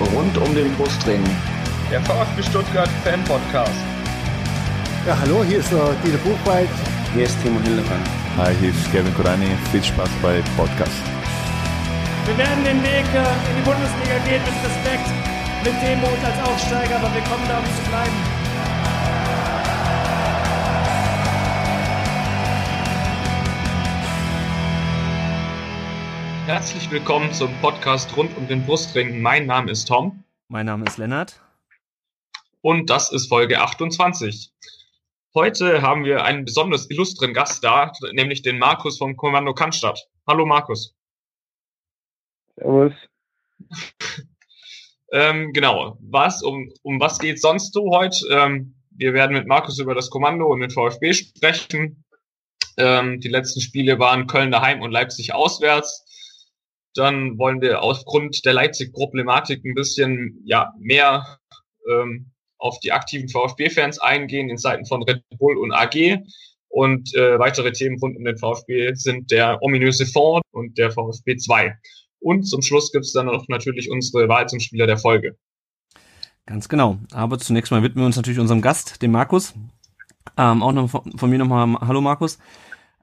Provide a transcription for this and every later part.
Rund um den Brustring. Der VfB Stuttgart Fan Podcast. Ja, hallo, hier ist uh, Dieter Buchwald. Hier ist Timo Hildebrand. Hi, hier ist Kevin Kurani. Viel Spaß bei Podcast. Wir werden den Weg äh, in die Bundesliga gehen mit Respekt, mit Demut als Aufsteiger, aber wir kommen da, um zu bleiben. Herzlich willkommen zum Podcast rund um den Brustring. Mein Name ist Tom. Mein Name ist Lennart. Und das ist Folge 28. Heute haben wir einen besonders illustren Gast da, nämlich den Markus vom Kommando Cannstatt. Hallo Markus. Servus. ähm, genau. Was, um, um was geht sonst so heute? Ähm, wir werden mit Markus über das Kommando und den VfB sprechen. Ähm, die letzten Spiele waren Köln daheim und Leipzig auswärts. Dann wollen wir aufgrund der Leipzig-Problematik ein bisschen ja mehr ähm, auf die aktiven VfB-Fans eingehen in Seiten von Red Bull und AG. Und äh, weitere Themen rund um den VfB sind der ominöse Fonds und der VfB 2. Und zum Schluss gibt es dann noch natürlich unsere Wahl zum Spieler der Folge. Ganz genau. Aber zunächst mal widmen wir uns natürlich unserem Gast, dem Markus. Ähm, auch noch von, von mir nochmal Hallo Markus.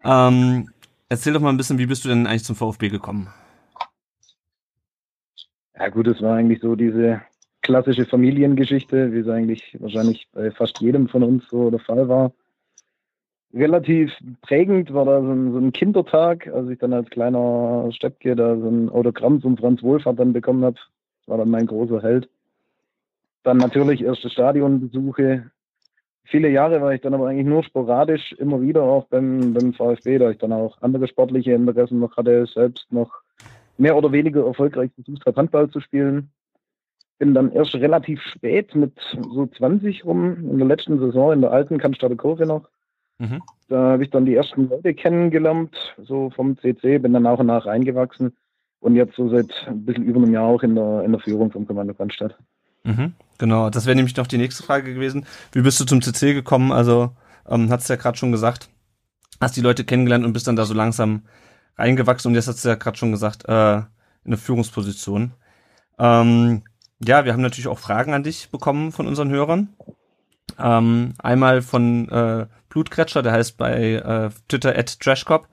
Ähm, erzähl doch mal ein bisschen, wie bist du denn eigentlich zum VfB gekommen? Ja gut, es war eigentlich so diese klassische Familiengeschichte, wie es eigentlich wahrscheinlich bei fast jedem von uns so der Fall war. Relativ prägend war da so ein, so ein Kindertag, als ich dann als kleiner Steppke da so ein Autogramm zum Franz Wohlfahrt dann bekommen habe. Das war dann mein großer Held. Dann natürlich erste Stadionbesuche. Viele Jahre war ich dann aber eigentlich nur sporadisch immer wieder auch beim, beim VfB, da ich dann auch andere sportliche Interessen noch hatte, selbst noch mehr oder weniger erfolgreich versucht habe, Handball zu spielen. Bin dann erst relativ spät mit so 20 rum, in der letzten Saison in der alten Cannstatter Kurve noch. Mhm. Da habe ich dann die ersten Leute kennengelernt, so vom CC, bin dann nach und nach reingewachsen und jetzt so seit ein bisschen über einem Jahr auch in der, in der Führung vom Kommando Cannstatt. Mhm, genau, das wäre nämlich noch die nächste Frage gewesen. Wie bist du zum CC gekommen? Also, ähm, hast du ja gerade schon gesagt, hast die Leute kennengelernt und bist dann da so langsam reingewachsen und jetzt hast du ja gerade schon gesagt, äh, in der Führungsposition. Ähm, ja, wir haben natürlich auch Fragen an dich bekommen von unseren Hörern. Ähm, einmal von äh, Blutkretscher, der heißt bei äh, Twitter at Trashcop.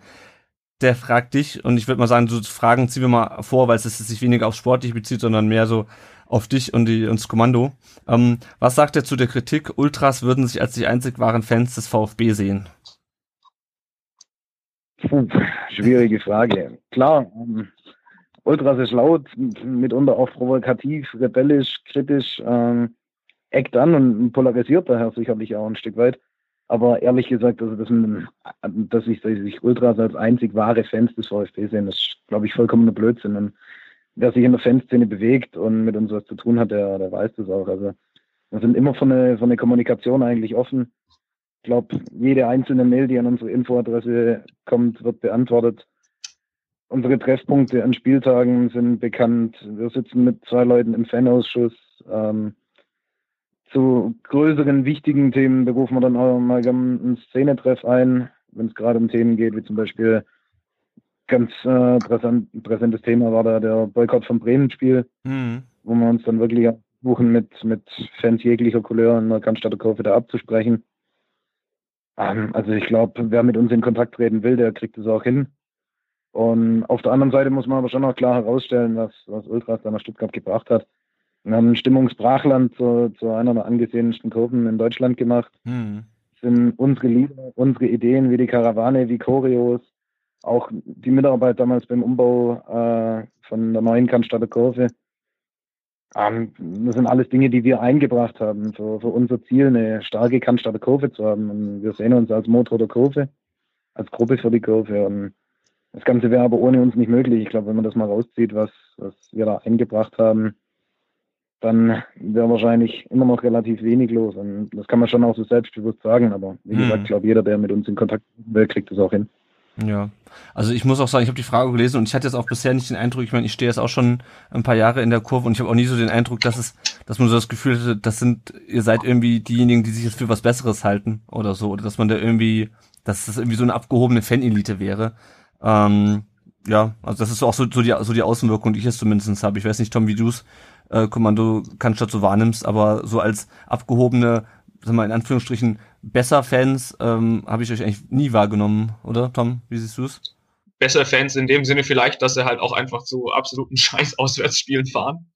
Der fragt dich, und ich würde mal sagen, so Fragen ziehen wir mal vor, weil es sich weniger auf sportlich bezieht, sondern mehr so auf dich und, die, das Kommando. Ähm, was sagt er zu der Kritik, Ultras würden sich als die einzig wahren Fans des VfB sehen? Puh, schwierige Frage. Klar, ähm, Ultras ist laut, mitunter auch provokativ, rebellisch, kritisch, ähm, eckt an und polarisiert daher sicherlich auch ein Stück weit. Aber ehrlich gesagt, also man, dass, ich, dass sich Ultras als einzig wahre Fans des VfB sehen, ist, glaube ich, vollkommener Blödsinn. Und wer sich in der Fanszene bewegt und mit uns was zu tun hat, der, der weiß das auch. Also wir sind immer für eine, für eine Kommunikation eigentlich offen. Ich glaube, jede einzelne Mail, die an unsere Infoadresse kommt, wird beantwortet. Unsere Treffpunkte an Spieltagen sind bekannt. Wir sitzen mit zwei Leuten im Fanausschuss. Ähm, zu größeren, wichtigen Themen berufen wir dann auch mal einen Szenetreff ein, wenn es gerade um Themen geht, wie zum Beispiel ganz äh, präsent, präsentes Thema war da der Boykott vom Bremen-Spiel, mhm. wo wir uns dann wirklich versuchen, mit, mit Fans jeglicher Couleur in der Cannstatter Kurve da abzusprechen. Ähm, also ich glaube, wer mit uns in Kontakt treten will, der kriegt es auch hin. Und auf der anderen Seite muss man aber schon auch klar herausstellen, was, was Ultras da nach Stuttgart gebracht hat. Wir haben ein Stimmungsbrachland zu, zu einer der angesehensten Kurven in Deutschland gemacht. Mhm. Sind unsere Lieder, unsere Ideen wie die Karawane, wie Choreos, auch die Mitarbeit damals beim Umbau äh, von der neuen Cannstatter Kurve. Ähm, das sind alles Dinge, die wir eingebracht haben für, für unser Ziel, eine starke Cannstatter Kurve zu haben. Und wir sehen uns als Motor der Kurve, als Gruppe für die Kurve. Und das Ganze wäre aber ohne uns nicht möglich. Ich glaube, wenn man das mal rauszieht, was, was wir da eingebracht haben, dann wäre wahrscheinlich immer noch relativ wenig los. Und das kann man schon auch so selbstbewusst sagen. Aber wie mhm. gesagt, ich glaube, jeder, der mit uns in Kontakt will, kriegt das auch hin. Ja, also ich muss auch sagen, ich habe die Frage gelesen und ich hatte jetzt auch bisher nicht den Eindruck, ich meine, ich stehe jetzt auch schon ein paar Jahre in der Kurve und ich habe auch nie so den Eindruck, dass es, dass man so das Gefühl hatte, das sind, ihr seid irgendwie diejenigen, die sich jetzt für was Besseres halten oder so, oder dass man da irgendwie, dass das irgendwie so eine abgehobene Fanelite wäre. Ähm, ja, also das ist auch so, so, die, so die Außenwirkung, die ich jetzt zumindest habe. Ich weiß nicht, Tom, wie du es äh, Kommando-Cannstatt so wahrnimmst, aber so als abgehobene, sag mal in Anführungsstrichen, besser Fans ähm, habe ich euch eigentlich nie wahrgenommen, oder Tom? Wie siehst du es? Besser Fans in dem Sinne vielleicht, dass sie halt auch einfach zu absoluten Scheiß Auswärtsspielen fahren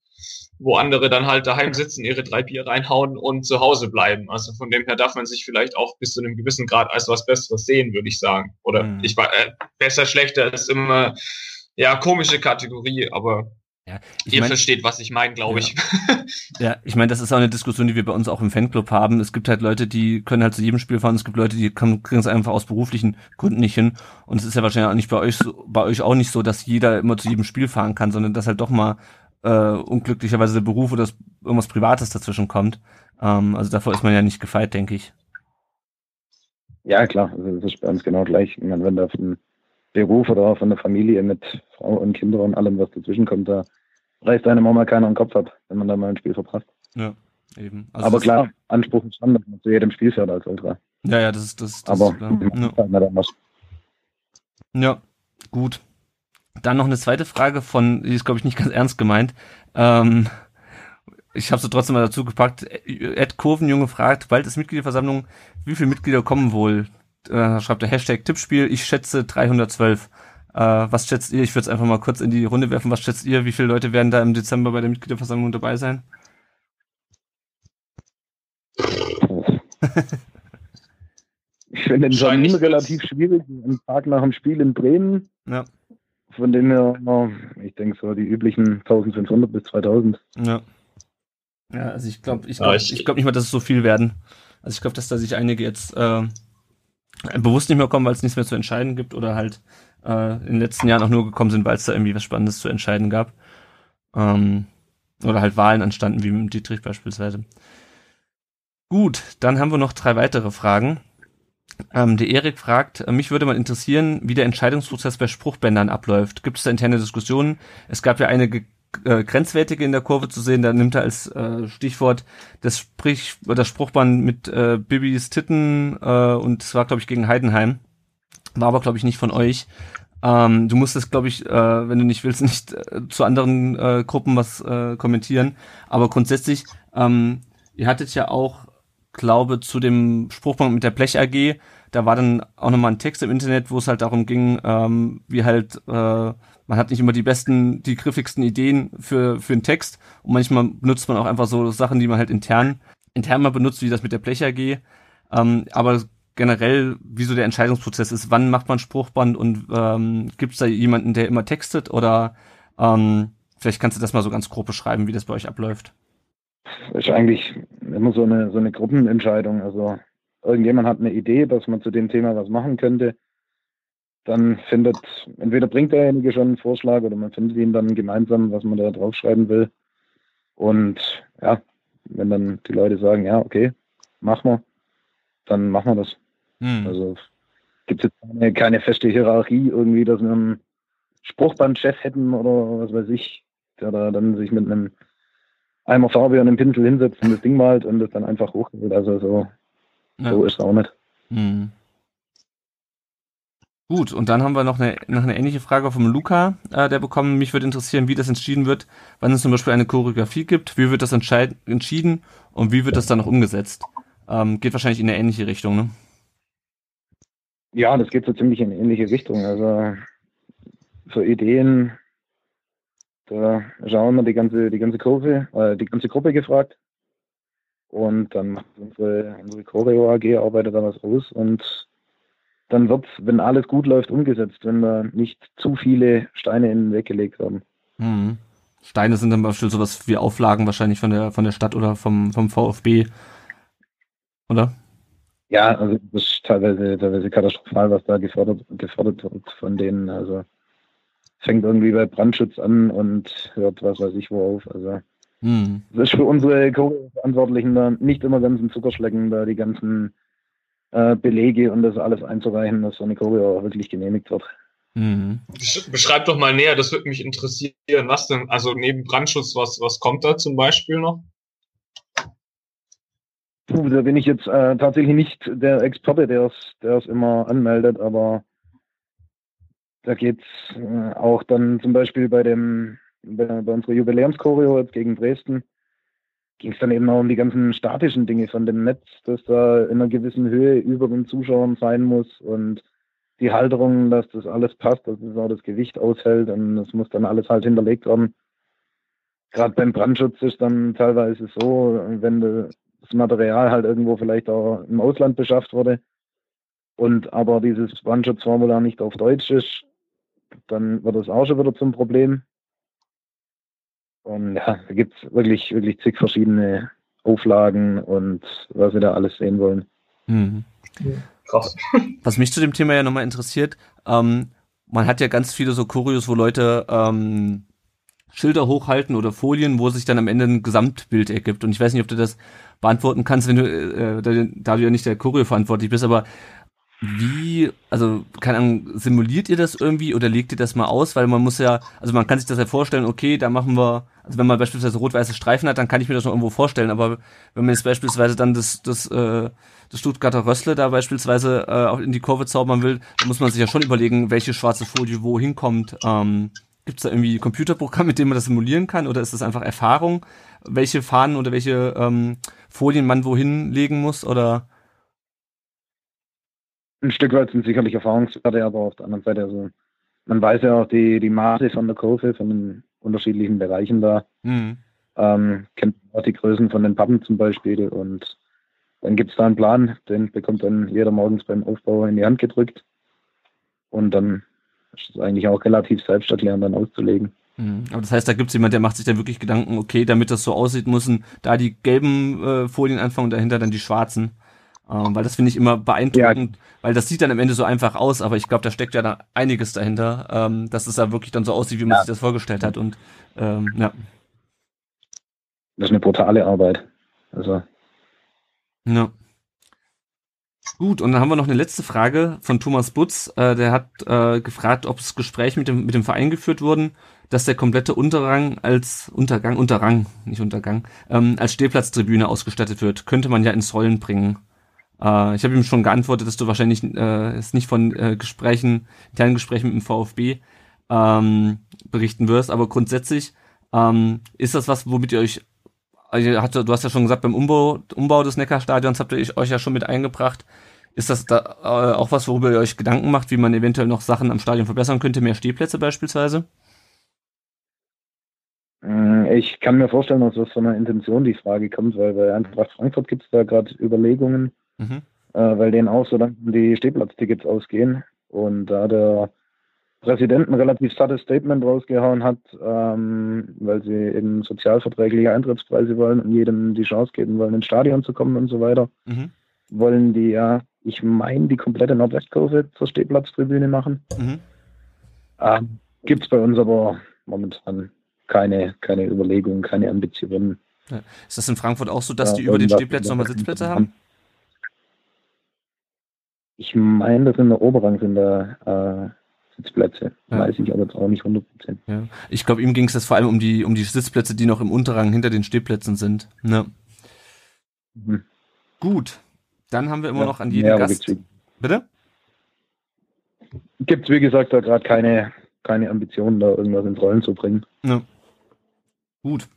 wo andere dann halt daheim sitzen, ihre drei Bier reinhauen und zu Hause bleiben. Also von dem her darf man sich vielleicht auch bis zu einem gewissen Grad als was Besseres sehen, würde ich sagen. Oder mhm. ich war äh, besser, schlechter ist immer ja komische Kategorie, aber ja, Ihr mein, versteht, was ich meine, glaube ja. ich. ja, ich meine, das ist auch eine Diskussion, die wir bei uns auch im Fanclub haben. Es gibt halt Leute, die können halt zu jedem Spiel fahren. Es gibt Leute, die kriegen es einfach aus beruflichen Gründen nicht hin. Und es ist ja wahrscheinlich auch nicht bei euch so, bei euch auch nicht so, dass jeder immer zu jedem Spiel fahren kann, sondern dass halt doch mal äh, unglücklicherweise der Beruf oder das, irgendwas Privates dazwischen kommt. Ähm, also davor ist man ja nicht gefeit, denke ich. Ja, klar, also das ist bei uns genau gleich. Ich meine, wenn da von Beruf oder von der Familie mit Frau und Kindern und allem, was dazwischen kommt, da reißt eine Mama keiner den Kopf ab, wenn man da mal ein Spiel verpasst. Ja, eben. Also Aber klar, Anspruch ist schon, dass man zu jedem Spiel fährt als Ultra. Ja, ja, das ist das. das Aber ist ja. ja, gut. Dann noch eine zweite Frage von, die ist glaube ich nicht ganz ernst gemeint. Ähm, ich habe sie trotzdem mal dazu gepackt. Ed Kurvenjunge fragt, bald ist Mitgliederversammlung, wie viele Mitglieder kommen wohl? Äh, schreibt der Hashtag Tippspiel, ich schätze 312. Äh, was schätzt ihr? Ich würde es einfach mal kurz in die Runde werfen. Was schätzt ihr? Wie viele Leute werden da im Dezember bei der Mitgliederversammlung dabei sein? ich finde den Termin relativ schwierig. Ein Tag nach dem Spiel in Bremen. Ja. Von dem her, ich denke so die üblichen 1500 bis 2000. Ja. Ja, also ich glaube, ich glaube, ja, ich, ich glaube nicht mal, dass es so viel werden. Also ich glaube, dass da sich einige jetzt äh, bewusst nicht mehr kommen, weil es nichts mehr zu entscheiden gibt oder halt äh, in den letzten Jahren auch nur gekommen sind, weil es da irgendwie was Spannendes zu entscheiden gab. Ähm, oder halt Wahlen anstanden, wie mit Dietrich beispielsweise. Gut, dann haben wir noch drei weitere Fragen. Ähm, der Erik fragt, äh, mich würde mal interessieren, wie der Entscheidungsprozess bei Spruchbändern abläuft. Gibt es da interne Diskussionen? Es gab ja eine äh, grenzwertige in der Kurve zu sehen, da nimmt er als äh, Stichwort das, Sprich, das Spruchband mit äh, Bibis Titten äh, und es war, glaube ich, gegen Heidenheim. War aber, glaube ich, nicht von euch. Ähm, du musstest, glaube ich, äh, wenn du nicht willst, nicht äh, zu anderen äh, Gruppen was äh, kommentieren. Aber grundsätzlich, ähm, ihr hattet ja auch glaube, zu dem Spruchpunkt mit der Blech AG, da war dann auch nochmal ein Text im Internet, wo es halt darum ging, ähm, wie halt, äh, man hat nicht immer die besten, die griffigsten Ideen für, für einen Text und manchmal benutzt man auch einfach so Sachen, die man halt intern, intern mal benutzt, wie das mit der Blech AG. Ähm, aber generell, wie so der Entscheidungsprozess ist, wann macht man Spruchband und ähm, gibt es da jemanden, der immer textet oder ähm, vielleicht kannst du das mal so ganz grob beschreiben, wie das bei euch abläuft ist eigentlich immer so eine, so eine Gruppenentscheidung. Also irgendjemand hat eine Idee, dass man zu dem Thema was machen könnte. Dann findet, entweder bringt derjenige schon einen Vorschlag oder man findet ihn dann gemeinsam, was man da draufschreiben will. Und ja, wenn dann die Leute sagen, ja, okay, machen wir, dann machen wir das. Hm. Also gibt es jetzt keine, keine feste Hierarchie irgendwie, dass wir einen Spruchbandchef hätten oder was weiß ich, der da dann sich mit einem einmal Farbe und einen Pinsel hinsetzt und das Ding malt und das dann einfach hochhält. Also so, ja. so ist es auch nicht. Mhm. Gut, und dann haben wir noch eine, noch eine ähnliche Frage vom Luca, äh, der bekommen. Mich würde interessieren, wie das entschieden wird, wann es zum Beispiel eine Choreografie gibt, wie wird das entschieden und wie wird das dann noch umgesetzt? Ähm, geht wahrscheinlich in eine ähnliche Richtung, ne? Ja, das geht so ziemlich in eine ähnliche Richtung. Also für Ideen da schauen wir die ganze, die ganze Kurve, äh, die ganze Gruppe gefragt. Und dann macht unsere, unsere Choreo AG, arbeitet da was aus und dann wird wenn alles gut läuft, umgesetzt, wenn wir nicht zu viele Steine in den Weg gelegt haben. Mhm. Steine sind dann beispielsweise sowas wie Auflagen wahrscheinlich von der von der Stadt oder vom, vom VfB, oder? Ja, also das ist teilweise, teilweise katastrophal, was da gefördert, gefördert wird von denen. Also fängt irgendwie bei Brandschutz an und hört was weiß ich wo auf. Also hm. das ist für unsere Co-Verantwortlichen da nicht immer ganz ein Zuckerschlecken, da die ganzen äh, Belege und das alles einzureichen, dass so eine Choreo auch wirklich genehmigt wird. Mhm. Beschreib doch mal näher, das würde mich interessieren. Was denn, also neben Brandschutz, was, was kommt da zum Beispiel noch? Puh, da bin ich jetzt äh, tatsächlich nicht der Experte, der es immer anmeldet, aber da geht es äh, auch dann zum Beispiel bei dem bei, bei unserer Jubiläumschoreo jetzt gegen Dresden ging es dann eben auch um die ganzen statischen Dinge von dem Netz, dass da in einer gewissen Höhe über den Zuschauern sein muss und die Halterung, dass das alles passt, dass es auch das Gewicht aushält und das muss dann alles halt hinterlegt werden. Gerade beim Brandschutz ist dann teilweise so, wenn das Material halt irgendwo vielleicht auch im Ausland beschafft wurde und aber dieses Brandschutzformular nicht auf Deutsch ist, dann wird das auch schon wieder zum Problem. Und ja, da gibt es wirklich, wirklich zig verschiedene Auflagen und was wir da alles sehen wollen. Mhm. Krass. Was mich zu dem Thema ja nochmal interessiert, ähm, man hat ja ganz viele so Kurios, wo Leute ähm, Schilder hochhalten oder Folien, wo sich dann am Ende ein Gesamtbild ergibt. Und ich weiß nicht, ob du das beantworten kannst, wenn du, äh, da du ja nicht der Choreo verantwortlich bist, aber wie, also, keine Ahnung, simuliert ihr das irgendwie oder legt ihr das mal aus? Weil man muss ja, also man kann sich das ja vorstellen, okay, da machen wir, also wenn man beispielsweise rot-weiße Streifen hat, dann kann ich mir das noch irgendwo vorstellen, aber wenn man jetzt beispielsweise dann das, das, äh, das Stuttgarter Rössle da beispielsweise äh, auch in die Kurve zaubern will, dann muss man sich ja schon überlegen, welche schwarze Folie wo hinkommt. Ähm, Gibt es da irgendwie Computerprogramm, mit dem man das simulieren kann oder ist das einfach Erfahrung, welche Fahnen oder welche ähm, Folien man wohin legen muss oder ein Stück weit sind sicherlich Erfahrungswerte, aber auf der anderen Seite, also man weiß ja auch die, die Maße von der Kurve, von den unterschiedlichen Bereichen da. Mhm. Ähm, kennt auch die Größen von den Pappen zum Beispiel und dann gibt es da einen Plan, den bekommt dann jeder morgens beim Aufbau in die Hand gedrückt und dann ist es eigentlich auch relativ selbsterklärend dann auszulegen. Mhm. Aber das heißt, da gibt es jemand, der macht sich da wirklich Gedanken, okay, damit das so aussieht, müssen da die gelben äh, Folien anfangen und dahinter dann die schwarzen. Ähm, weil das finde ich immer beeindruckend, ja. weil das sieht dann am Ende so einfach aus, aber ich glaube, da steckt ja da einiges dahinter, ähm, dass es da wirklich dann so aussieht, wie man ja. sich das vorgestellt hat. Und ähm, ja. Das ist eine brutale Arbeit. Also. Ja. Gut, und dann haben wir noch eine letzte Frage von Thomas Butz. Äh, der hat äh, gefragt, ob das Gespräch mit dem, mit dem Verein geführt wurden, dass der komplette Unterrang als Untergang, Unterrang, nicht Untergang, ähm, als Stehplatztribüne ausgestattet wird. Könnte man ja ins Rollen bringen. Äh, ich habe ihm schon geantwortet, dass du wahrscheinlich äh, es nicht von äh, Gesprächen, internen Gesprächen mit dem VfB ähm, berichten wirst, aber grundsätzlich ähm, ist das was, womit ihr euch also du hast ja schon gesagt, beim Umbau, Umbau des Neckarstadions habt ihr euch ja schon mit eingebracht. Ist das da äh, auch was, worüber ihr euch Gedanken macht, wie man eventuell noch Sachen am Stadion verbessern könnte, mehr Stehplätze beispielsweise? Äh, ich kann mir vorstellen, dass was von einer Intention die Frage kommt, weil bei Eintracht Frankfurt gibt es da gerade Überlegungen, mhm. äh, weil denen auch so dann die Stehplatztickets ausgehen. Und da der Präsident ein relativ sattes Statement rausgehauen hat, ähm, weil sie eben sozialverträgliche Eintrittspreise wollen und jedem die Chance geben wollen, ins Stadion zu kommen und so weiter, mhm. wollen die ja, ich meine, die komplette Nordwestkurve zur Stehplatztribüne machen. Mhm. Ähm, Gibt es bei uns aber momentan keine, keine Überlegungen, keine Ambitionen. Ja. Ist das in Frankfurt auch so, dass ja, die über den Stehplätzen nochmal Sitzplätze haben? Ich meine, das in der Oberrang sind da äh, Sitzplätze. Ja. Weiß ich aber jetzt auch nicht 100%. Ja. Ich glaube, ihm ging es vor allem um die, um die Sitzplätze, die noch im Unterrang hinter den Stehplätzen sind. Ne? Mhm. Gut. Dann haben wir immer noch an jeden ja, Gast. Gibt's, Bitte? Gibt es, wie gesagt, da gerade keine, keine Ambitionen, da irgendwas ins Rollen zu bringen. Ja. Gut.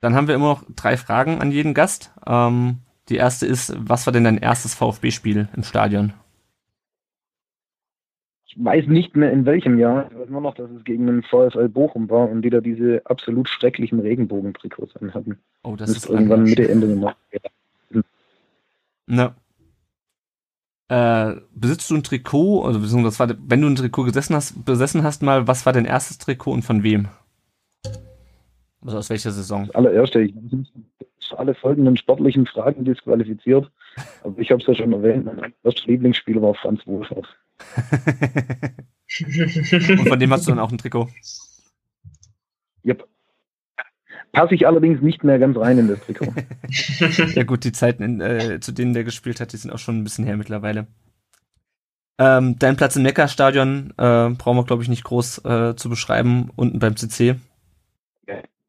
Dann haben wir immer noch drei Fragen an jeden Gast. Ähm, die erste ist, was war denn dein erstes VfB-Spiel im Stadion? Ich weiß nicht mehr in welchem Jahr. Ich weiß nur noch, dass es gegen den VfL Bochum war und die da diese absolut schrecklichen Regenbogentrikots anhatten. Oh, das, das ist irgendwann Mitte, Ende Nummer. Na. Äh, besitzt du ein Trikot, also war, wenn du ein Trikot gesessen hast, besessen hast mal, was war dein erstes Trikot und von wem? Also aus welcher Saison? Das allererste, ich bin für alle folgenden sportlichen Fragen disqualifiziert. Aber ich habe es ja schon erwähnt, mein erstes Lieblingsspieler war Franz Wohlfahrt. Und von dem hast du dann auch ein Trikot? Yep. Passe ich allerdings nicht mehr ganz rein in das Trikot. ja gut, die Zeiten, in, äh, zu denen der gespielt hat, die sind auch schon ein bisschen her mittlerweile. Ähm, dein Platz im Neckarstadion äh, brauchen wir, glaube ich, nicht groß äh, zu beschreiben. Unten beim CC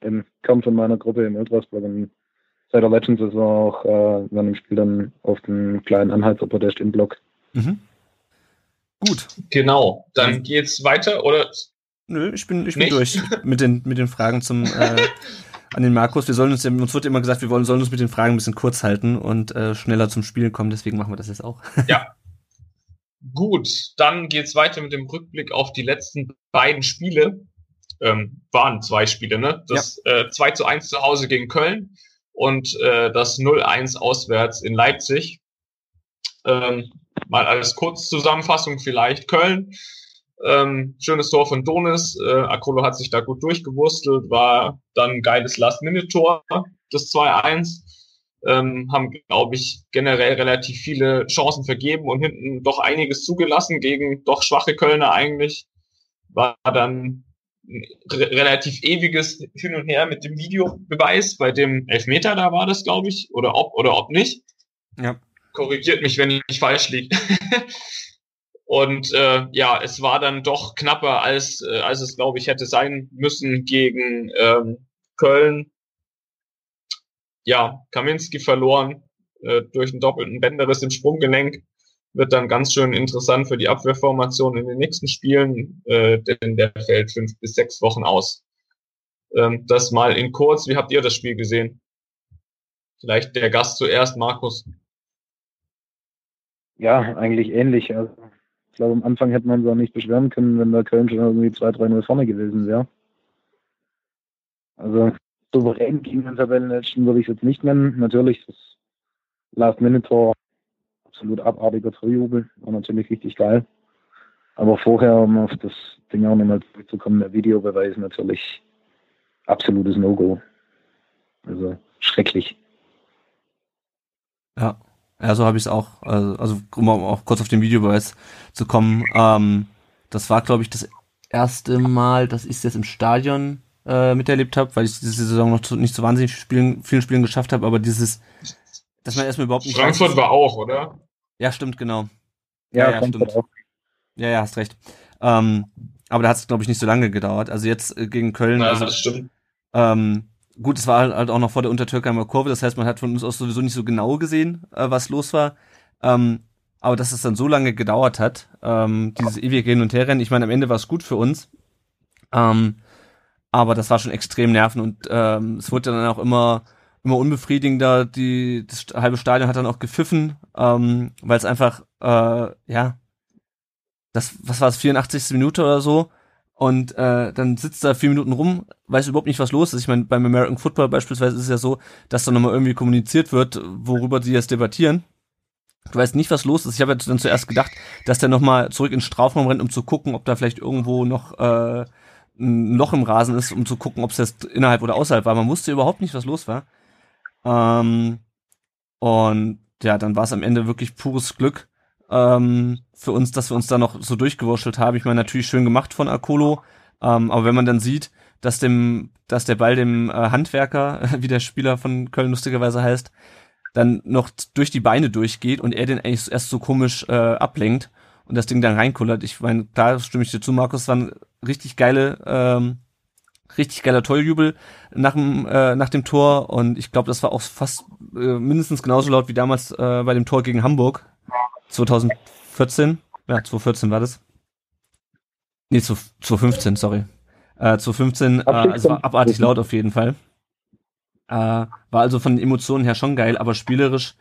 im Kampf von meiner Gruppe im Ultrasburg und seit der letzten Saison auch äh, während dem Spiel dann auf den kleinen Anhaltserprotest im Block. Mhm. Gut. Genau. Dann geht's weiter oder Nö, ich bin, ich bin durch mit den, mit den Fragen zum, äh, an den Markus. Wir sollen uns, uns wird immer gesagt, wir wollen, sollen uns mit den Fragen ein bisschen kurz halten und äh, schneller zum Spielen kommen, deswegen machen wir das jetzt auch. Ja. Gut, dann geht's weiter mit dem Rückblick auf die letzten beiden Spiele. Ähm, waren zwei Spiele, ne? Das ja. äh, 2 zu 1 zu Hause gegen Köln und äh, das 0-1 auswärts in Leipzig. Ähm, mal als Kurzzusammenfassung vielleicht Köln. Ähm, schönes Tor von Donis. Äh, Akolo hat sich da gut durchgewurstelt, war dann ein geiles Last-Minute-Tor, das 2-1. Ähm, haben, glaube ich, generell relativ viele Chancen vergeben und hinten doch einiges zugelassen gegen doch schwache Kölner eigentlich. War dann relativ ewiges Hin und Her mit dem Videobeweis bei dem Elfmeter, da war das, glaube ich, oder ob oder ob nicht. Ja. Korrigiert mich, wenn ich falsch liege. und äh, ja, es war dann doch knapper, als, äh, als es, glaube ich, hätte sein müssen gegen ähm, Köln. Ja, Kaminski verloren äh, durch einen doppelten Bänderriss im Sprunggelenk wird dann ganz schön interessant für die Abwehrformation in den nächsten Spielen, äh, denn der fällt fünf bis sechs Wochen aus. Ähm, das mal in kurz. Wie habt ihr das Spiel gesehen? Vielleicht der Gast zuerst, Markus. Ja, eigentlich ähnlich. Also, ich glaube, am Anfang hätte man uns auch nicht beschweren können, wenn der Köln schon irgendwie 2-3-0 vorne gewesen wäre. Also souverän gegen den Tabellenletzten würde ich es jetzt nicht nennen. Natürlich, das Last-Minute-Tor absolut abartiger Torjubel, war natürlich richtig geil. Aber vorher, um auf das Ding auch nochmal zurückzukommen, der Videobeweis natürlich absolutes No-Go. Also schrecklich. Ja, ja, so habe ich es auch. Also, also, um auch kurz auf den Videobeweis zu kommen. Ähm, das war, glaube ich, das erste Mal, dass ich es jetzt im Stadion äh, miterlebt habe, weil ich diese Saison noch zu, nicht so wahnsinnig Spielen, vielen Spielen geschafft habe, aber dieses, dass man erstmal überhaupt nicht. Frankfurt war auch, oder? Ja, stimmt, genau. Ja, ja, stimmt. Auch. Ja, ja, hast recht. Ähm, aber da hat es, glaube ich, nicht so lange gedauert. Also jetzt äh, gegen Köln. Ja, also, das stimmt. Ähm, gut, es war halt, halt auch noch vor der Untertürkheimer Kurve. Das heißt, man hat von uns aus sowieso nicht so genau gesehen, äh, was los war. Ähm, aber dass es dann so lange gedauert hat, ähm, dieses ewige Hin- und Herrennen, ich meine, am Ende war es gut für uns. Ähm, aber das war schon extrem nerven und ähm, es wurde dann auch immer immer unbefriedigender. Die, das halbe Stadion hat dann auch gepfiffen, ähm, weil es einfach, äh, ja, das, was war es, 84. Minute oder so. Und äh, dann sitzt da vier Minuten rum, weiß überhaupt nicht, was los ist. Ich meine, beim American Football beispielsweise ist es ja so, dass da nochmal irgendwie kommuniziert wird, worüber die jetzt debattieren. Du weißt nicht, was los ist. Ich habe jetzt dann zuerst gedacht, dass der nochmal zurück ins Strafraum rennt, um zu gucken, ob da vielleicht irgendwo noch äh, ein Loch im Rasen ist, um zu gucken, ob es jetzt innerhalb oder außerhalb war. Man wusste überhaupt nicht, was los war. Ähm, und ja, dann war es am Ende wirklich pures Glück ähm, für uns, dass wir uns da noch so durchgewurschtelt haben. Ich meine, natürlich schön gemacht von Akolo, ähm, aber wenn man dann sieht, dass dem, dass der Ball dem äh, Handwerker, wie der Spieler von Köln lustigerweise heißt, dann noch durch die Beine durchgeht und er den eigentlich erst so komisch äh, ablenkt und das Ding dann reinkullert. Ich meine, da stimme ich dir zu, Markus, waren richtig geile ähm, richtig geiler Torjubel nach dem, äh, nach dem Tor und ich glaube, das war auch fast äh, mindestens genauso laut wie damals äh, bei dem Tor gegen Hamburg 2014. Ja, 2014 war das. Nee, 2015, sorry. Äh, 2015, äh, also war abartig laut auf jeden Fall. Äh, war also von den Emotionen her schon geil, aber spielerisch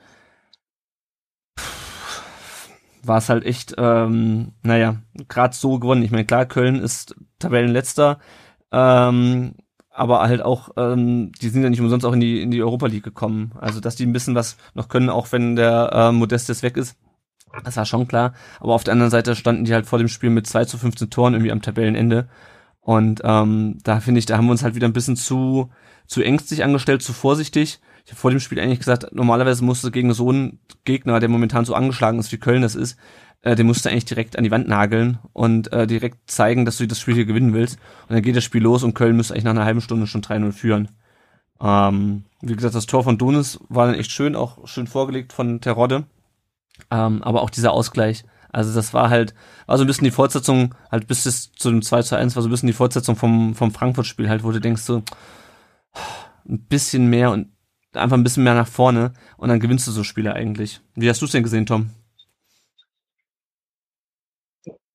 war es halt echt, ähm, naja, gerade so gewonnen. Ich meine, klar, Köln ist Tabellenletzter, ähm, aber halt auch, ähm, die sind ja nicht umsonst auch in die, in die Europa League gekommen. Also, dass die ein bisschen was noch können, auch wenn der äh, Modestes weg ist. Das war schon klar. Aber auf der anderen Seite standen die halt vor dem Spiel mit 2 zu 15 Toren irgendwie am Tabellenende. Und ähm, da finde ich, da haben wir uns halt wieder ein bisschen zu, zu ängstlich angestellt, zu vorsichtig. Ich habe vor dem Spiel eigentlich gesagt, normalerweise musste gegen so einen Gegner, der momentan so angeschlagen ist, wie Köln das ist, äh, den musst du eigentlich direkt an die Wand nageln und äh, direkt zeigen, dass du das Spiel hier gewinnen willst. Und dann geht das Spiel los und Köln müsste eigentlich nach einer halben Stunde schon 3-0 führen. Ähm, wie gesagt, das Tor von Donis war dann echt schön, auch schön vorgelegt von Terodde. Ähm, aber auch dieser Ausgleich. Also das war halt, war so ein bisschen die Fortsetzung, halt bis es zu dem 2 zu 1 war so ein bisschen die Fortsetzung vom, vom Frankfurt-Spiel halt, wo du denkst so, ein bisschen mehr und einfach ein bisschen mehr nach vorne und dann gewinnst du so Spiele eigentlich. Wie hast du es denn gesehen, Tom?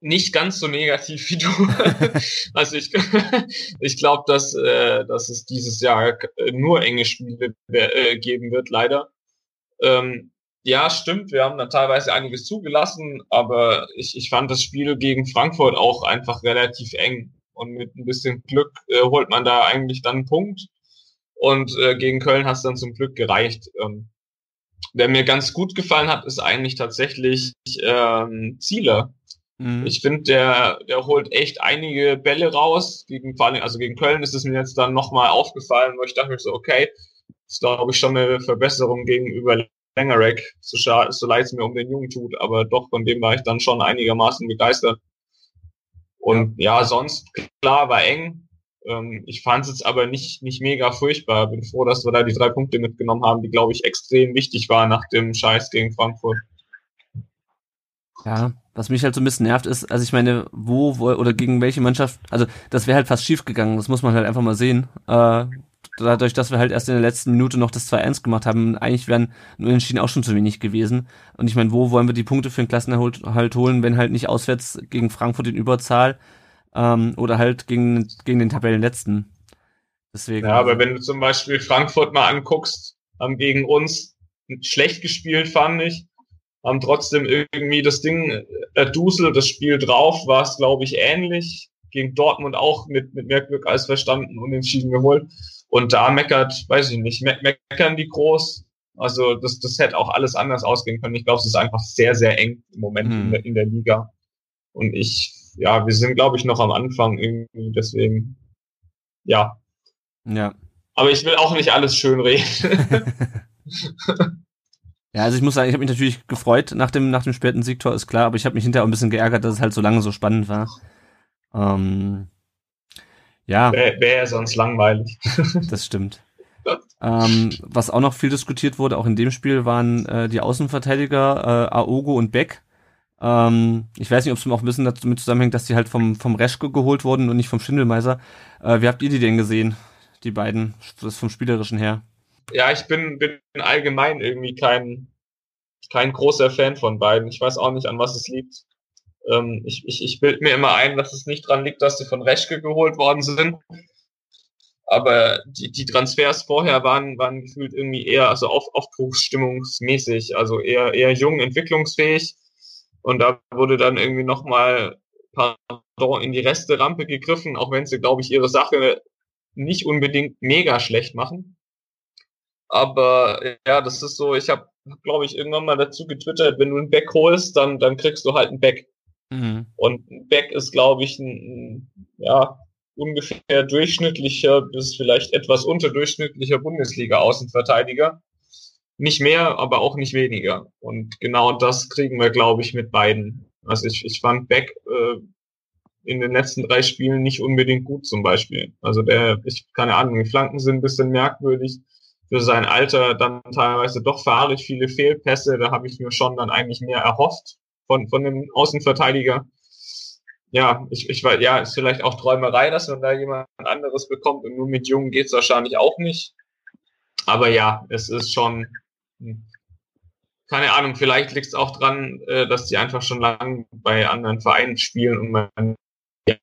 Nicht ganz so negativ wie du. also ich, ich glaube, dass, äh, dass es dieses Jahr nur enge Spiele äh, geben wird, leider. Ähm, ja, stimmt, wir haben dann teilweise einiges zugelassen, aber ich, ich fand das Spiel gegen Frankfurt auch einfach relativ eng. Und mit ein bisschen Glück äh, holt man da eigentlich dann einen Punkt. Und äh, gegen Köln hat es dann zum Glück gereicht. Ähm, wer mir ganz gut gefallen hat, ist eigentlich tatsächlich ähm, Zieler. Mhm. Ich finde, der, der holt echt einige Bälle raus. Gegen, vor allem, also gegen Köln ist es mir jetzt dann nochmal aufgefallen, wo ich dachte mir so, okay, das ist glaube ich schon eine Verbesserung gegenüber Lengerek, so, so leid es mir um den Jungen tut, aber doch, von dem war ich dann schon einigermaßen begeistert. Und ja, ja sonst, klar, war eng. Ähm, ich fand es jetzt aber nicht, nicht mega furchtbar. Bin froh, dass wir da die drei Punkte mitgenommen haben, die, glaube ich, extrem wichtig waren nach dem Scheiß gegen Frankfurt. Ja, was mich halt so ein bisschen nervt ist, also ich meine, wo, wo oder gegen welche Mannschaft, also das wäre halt fast schief gegangen, das muss man halt einfach mal sehen. Äh, dadurch, dass wir halt erst in der letzten Minute noch das 2-1 gemacht haben, eigentlich wären Unentschieden auch schon zu wenig gewesen. Und ich meine, wo wollen wir die Punkte für den Klassenerhalt halt holen, wenn halt nicht auswärts gegen Frankfurt in Überzahl ähm, oder halt gegen, gegen den Tabellenletzten. Deswegen. Ja, aber wenn du zum Beispiel Frankfurt mal anguckst, haben gegen uns schlecht gespielt, fand ich. Haben trotzdem irgendwie das Ding erduselt, das Spiel drauf, war es, glaube ich, ähnlich. Gegen Dortmund auch mit, mit mehr Glück als verstanden und entschieden geholt. Und da meckert, weiß ich nicht, me meckern die groß. Also das, das hätte auch alles anders ausgehen können. Ich glaube, es ist einfach sehr, sehr eng im Moment hm. in, der, in der Liga. Und ich, ja, wir sind, glaube ich, noch am Anfang irgendwie, deswegen, ja. Ja. Aber ich will auch nicht alles schön reden. ja, also ich muss sagen, ich habe mich natürlich gefreut nach dem, nach dem späten Siegtor, ist klar, aber ich habe mich hinterher auch ein bisschen geärgert, dass es halt so lange so spannend war. Ähm, ja. Wäre wär sonst langweilig. das stimmt. ähm, was auch noch viel diskutiert wurde, auch in dem Spiel, waren äh, die Außenverteidiger äh, Aogo und Beck. Ähm, ich weiß nicht, ob es auch ein bisschen damit zusammenhängt, dass die halt vom, vom Reschke geholt wurden und nicht vom Schindelmeiser. Äh, wie habt ihr die denn gesehen, die beiden, das vom Spielerischen her? Ja, ich bin, bin allgemein irgendwie kein, kein großer Fan von beiden. Ich weiß auch nicht, an was es liegt. Ähm, ich ich, ich bilde mir immer ein, dass es nicht dran liegt, dass sie von Reschke geholt worden sind. Aber die, die Transfers vorher waren, waren gefühlt irgendwie eher also auf, aufbruchsstimmungsmäßig, also eher, eher jung, entwicklungsfähig. Und da wurde dann irgendwie nochmal pardon, in die Reste-Rampe gegriffen, auch wenn sie, glaube ich, ihre Sache nicht unbedingt mega schlecht machen. Aber ja, das ist so, ich habe, glaube ich, irgendwann mal dazu getwittert, wenn du einen Back holst, dann, dann kriegst du halt einen Back. Mhm. Und Beck ist, glaube ich, ein, ja, ungefähr durchschnittlicher bis vielleicht etwas unterdurchschnittlicher Bundesliga-Außenverteidiger. Nicht mehr, aber auch nicht weniger. Und genau das kriegen wir, glaube ich, mit beiden. Also ich, ich fand Beck äh, in den letzten drei Spielen nicht unbedingt gut zum Beispiel. Also der, ich keine Ahnung, die Flanken sind ein bisschen merkwürdig. Für sein Alter dann teilweise doch fahrig viele Fehlpässe. Da habe ich mir schon dann eigentlich mehr erhofft von, von dem Außenverteidiger. Ja, ich, ich weiß, ja, ist vielleicht auch Träumerei, dass man da jemand anderes bekommt und nur mit Jungen geht's wahrscheinlich auch nicht. Aber ja, es ist schon, hm, keine Ahnung, vielleicht liegt es auch dran, äh, dass die einfach schon lange bei anderen Vereinen spielen und man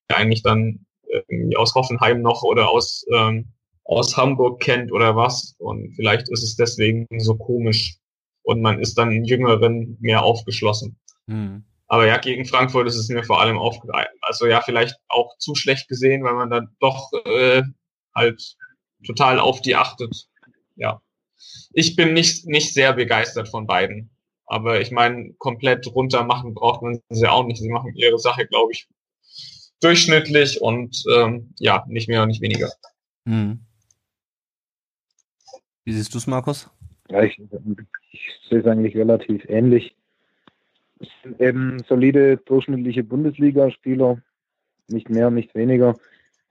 eigentlich dann irgendwie aus Hoffenheim noch oder aus, ähm, aus Hamburg kennt oder was. Und vielleicht ist es deswegen so komisch und man ist dann Jüngeren mehr aufgeschlossen. Mhm. Aber ja, gegen Frankfurt ist es mir vor allem aufgefallen. Also ja, vielleicht auch zu schlecht gesehen, weil man dann doch äh, halt total auf die achtet. Ja. Ich bin nicht, nicht sehr begeistert von beiden. Aber ich meine, komplett runter machen braucht man sie auch nicht. Sie machen ihre Sache, glaube ich, durchschnittlich und ähm, ja, nicht mehr und nicht weniger. Mhm. Wie siehst du es, Markus? Ja, ich, ich sehe es eigentlich relativ ähnlich sind eben solide durchschnittliche Bundesligaspieler, nicht mehr, nicht weniger.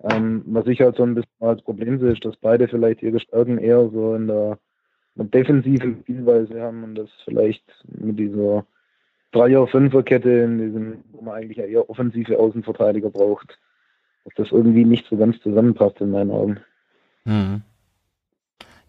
Ähm, was ich halt so ein bisschen als Problem sehe, ist, dass beide vielleicht ihre Stärken eher so in der, in der defensiven Spielweise haben und das vielleicht mit dieser Dreier-Fünfer-Kette, in diesem, wo man eigentlich eher offensive Außenverteidiger braucht, dass das irgendwie nicht so ganz zusammenpasst in meinen Augen. Mhm.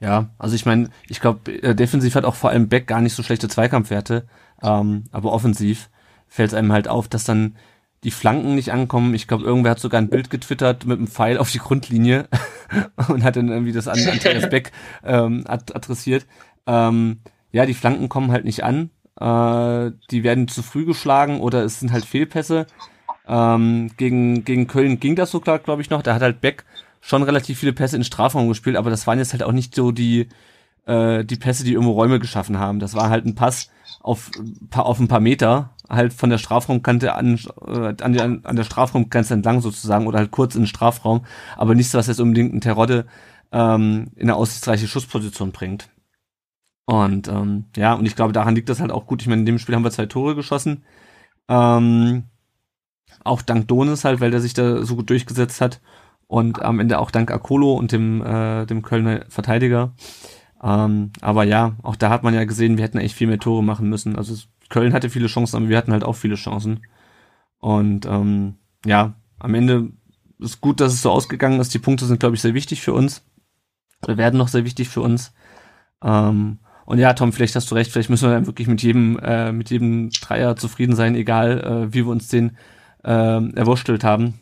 Ja, also ich meine, ich glaube, äh, defensiv hat auch vor allem Beck gar nicht so schlechte Zweikampfwerte, ähm, aber offensiv fällt es einem halt auf, dass dann die Flanken nicht ankommen. Ich glaube, irgendwer hat sogar ein Bild getwittert mit einem Pfeil auf die Grundlinie und hat dann irgendwie das an Andreas Beck ähm, adressiert. Ähm, ja, die Flanken kommen halt nicht an. Äh, die werden zu früh geschlagen oder es sind halt Fehlpässe. Ähm, gegen, gegen Köln ging das sogar, glaube ich, noch. Da hat halt Beck schon relativ viele Pässe in Strafraum gespielt, aber das waren jetzt halt auch nicht so die, äh, die Pässe, die irgendwo Räume geschaffen haben. Das war halt ein Pass auf, auf ein paar Meter, halt von der Strafraumkante an, äh, an, der, an der Strafraumgrenze entlang sozusagen oder halt kurz in den Strafraum, aber nichts, was jetzt unbedingt ein Terodde ähm, in eine aussichtsreiche Schussposition bringt. Und ähm, ja, und ich glaube, daran liegt das halt auch gut. Ich meine, in dem Spiel haben wir zwei Tore geschossen. Ähm, auch dank Donis halt, weil der sich da so gut durchgesetzt hat. Und am Ende auch dank Akolo und dem, äh, dem Kölner Verteidiger. Ähm, aber ja, auch da hat man ja gesehen, wir hätten echt viel mehr Tore machen müssen. Also Köln hatte viele Chancen, aber wir hatten halt auch viele Chancen. Und ähm, ja, am Ende ist gut, dass es so ausgegangen ist. Die Punkte sind, glaube ich, sehr wichtig für uns. Oder werden noch sehr wichtig für uns. Ähm, und ja, Tom, vielleicht hast du recht, vielleicht müssen wir dann wirklich mit jedem, äh, mit jedem Dreier zufrieden sein, egal äh, wie wir uns den äh, erwurstelt haben.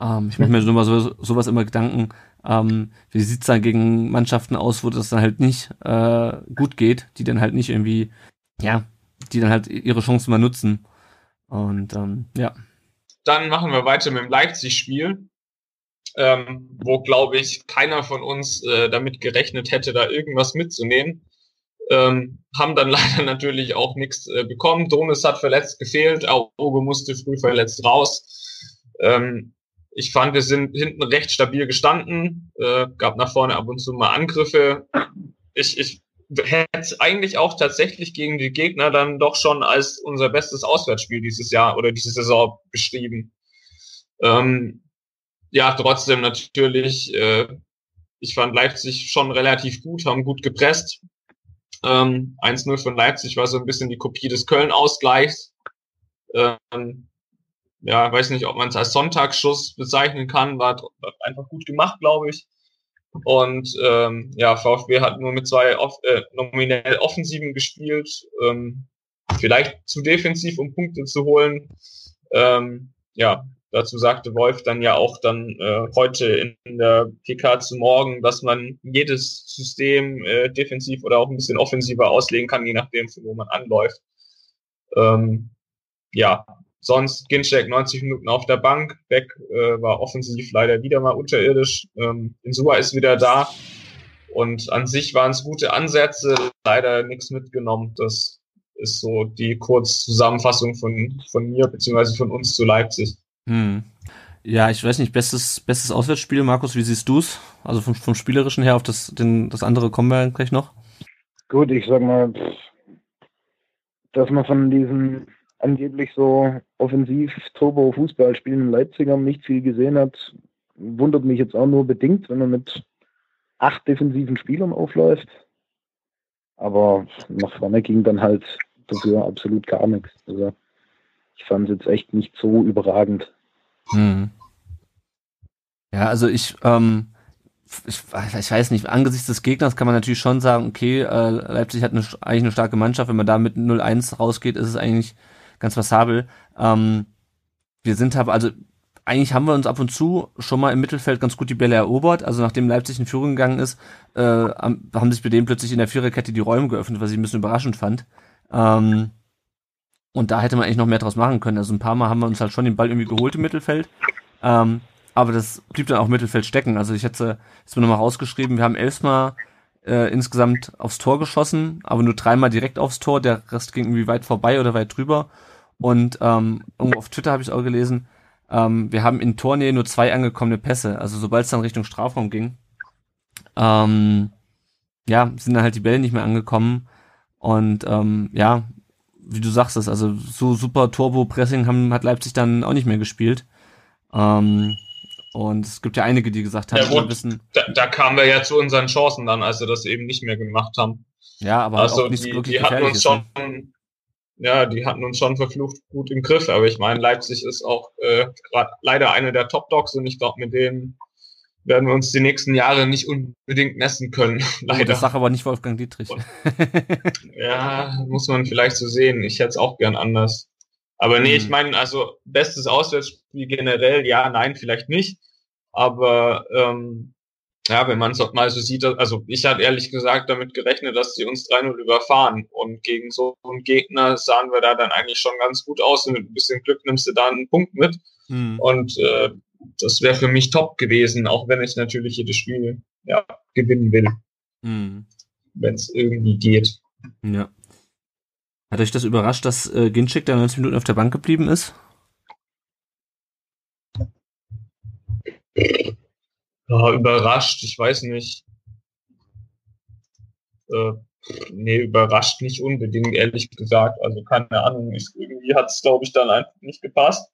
Ähm, ich mache mir so, so, sowas immer Gedanken, ähm, wie sieht's dann gegen Mannschaften aus, wo das dann halt nicht äh, gut geht, die dann halt nicht irgendwie, ja, die dann halt ihre Chancen mal nutzen. Und ähm, ja. Dann machen wir weiter mit dem Leipzig-Spiel, ähm, wo, glaube ich, keiner von uns äh, damit gerechnet hätte, da irgendwas mitzunehmen. Ähm, haben dann leider natürlich auch nichts äh, bekommen. Donis hat verletzt gefehlt, Auge musste früh verletzt raus. Ähm, ich fand, wir sind hinten recht stabil gestanden, äh, gab nach vorne ab und zu mal Angriffe. Ich, ich hätte eigentlich auch tatsächlich gegen die Gegner dann doch schon als unser bestes Auswärtsspiel dieses Jahr oder diese Saison beschrieben. Ähm, ja, trotzdem natürlich, äh, ich fand Leipzig schon relativ gut, haben gut gepresst. Ähm, 1-0 von Leipzig war so ein bisschen die Kopie des Köln-Ausgleichs. Ähm, ja, weiß nicht, ob man es als Sonntagsschuss bezeichnen kann, war einfach gut gemacht, glaube ich. Und ähm, ja, VfB hat nur mit zwei off äh, nominell Offensiven gespielt, ähm, vielleicht zu defensiv, um Punkte zu holen. Ähm, ja, dazu sagte Wolf dann ja auch dann äh, heute in, in der PK zu morgen, dass man jedes System äh, defensiv oder auch ein bisschen offensiver auslegen kann, je nachdem, wo man anläuft. Ähm, ja, Sonst Ginczek 90 Minuten auf der Bank. Beck äh, war offensiv leider wieder mal unterirdisch. Ähm, Insua ist wieder da. Und an sich waren es gute Ansätze, leider nichts mitgenommen. Das ist so die Kurzzusammenfassung von, von mir beziehungsweise von uns zu Leipzig. Hm. Ja, ich weiß nicht, bestes, bestes Auswärtsspiel, Markus, wie siehst du's? Also vom, vom Spielerischen her auf das, den, das andere kommen wir gleich noch. Gut, ich sag mal, dass man von diesen angeblich so offensiv Turbo-Fußballspielen in Leipzig haben nicht viel gesehen hat, wundert mich jetzt auch nur bedingt, wenn er mit acht defensiven Spielern aufläuft. Aber nach vorne ging dann halt dafür absolut gar nichts. Also ich fand es jetzt echt nicht so überragend. Hm. Ja, also ich, ähm, ich, ich, weiß nicht, angesichts des Gegners kann man natürlich schon sagen, okay, äh, Leipzig hat eine, eigentlich eine starke Mannschaft, wenn man da mit 0-1 rausgeht, ist es eigentlich ganz passabel. Ähm, wir sind aber, also eigentlich haben wir uns ab und zu schon mal im Mittelfeld ganz gut die Bälle erobert. Also nachdem Leipzig in Führung gegangen ist, äh, haben sich bei denen plötzlich in der Viererkette die Räume geöffnet, was ich ein bisschen überraschend fand. Ähm, und da hätte man eigentlich noch mehr draus machen können. Also ein paar Mal haben wir uns halt schon den Ball irgendwie geholt im Mittelfeld. Ähm, aber das blieb dann auch Mittelfeld stecken. Also ich hätte es mir nochmal rausgeschrieben, wir haben elfmal äh, insgesamt aufs Tor geschossen, aber nur dreimal direkt aufs Tor, der Rest ging irgendwie weit vorbei oder weit drüber. Und ähm, irgendwo auf Twitter habe ich auch gelesen, ähm, wir haben in Tornähe nur zwei angekommene Pässe. Also sobald es dann Richtung Strafraum ging, ähm, ja, sind dann halt die Bälle nicht mehr angekommen. Und ähm, ja, wie du sagst es, also so super Turbo-Pressing haben, hat Leipzig dann auch nicht mehr gespielt. Ähm, und es gibt ja einige, die gesagt haben, ja, gut, wissen, da, da kamen wir ja zu unseren Chancen dann, als wir das eben nicht mehr gemacht haben. Ja, aber also auch nicht die, wirklich die hatten uns schon, ne? ja, die hatten uns schon verflucht gut im Griff. Aber ich meine, Leipzig ist auch äh, leider eine der Top-Dogs und ich glaube, mit denen werden wir uns die nächsten Jahre nicht unbedingt messen können. leider. Das sagt aber nicht Wolfgang Dietrich. ja, muss man vielleicht so sehen. Ich hätte es auch gern anders. Aber nee, Mhm. ich meine, also bestes Auswärtsspiel generell, ja, nein, vielleicht nicht. Aber ähm, ja, wenn man es mal so sieht, also ich hatte ehrlich gesagt damit gerechnet, dass sie uns 3-0 überfahren. Und gegen so einen Gegner sahen wir da dann eigentlich schon ganz gut aus. Und mit ein bisschen Glück nimmst du da einen Punkt mit. Mhm. Und äh, das wäre für mich top gewesen, auch wenn ich natürlich jedes Spiel ja, gewinnen will, Mhm. wenn es irgendwie geht. Ja. Hat euch das überrascht, dass äh, Ginczek da 90 Minuten auf der Bank geblieben ist? Ja, überrascht, ich weiß nicht. Äh, nee, überrascht nicht unbedingt, ehrlich gesagt. Also keine Ahnung. Ich, irgendwie hat es, glaube ich, dann einfach nicht gepasst.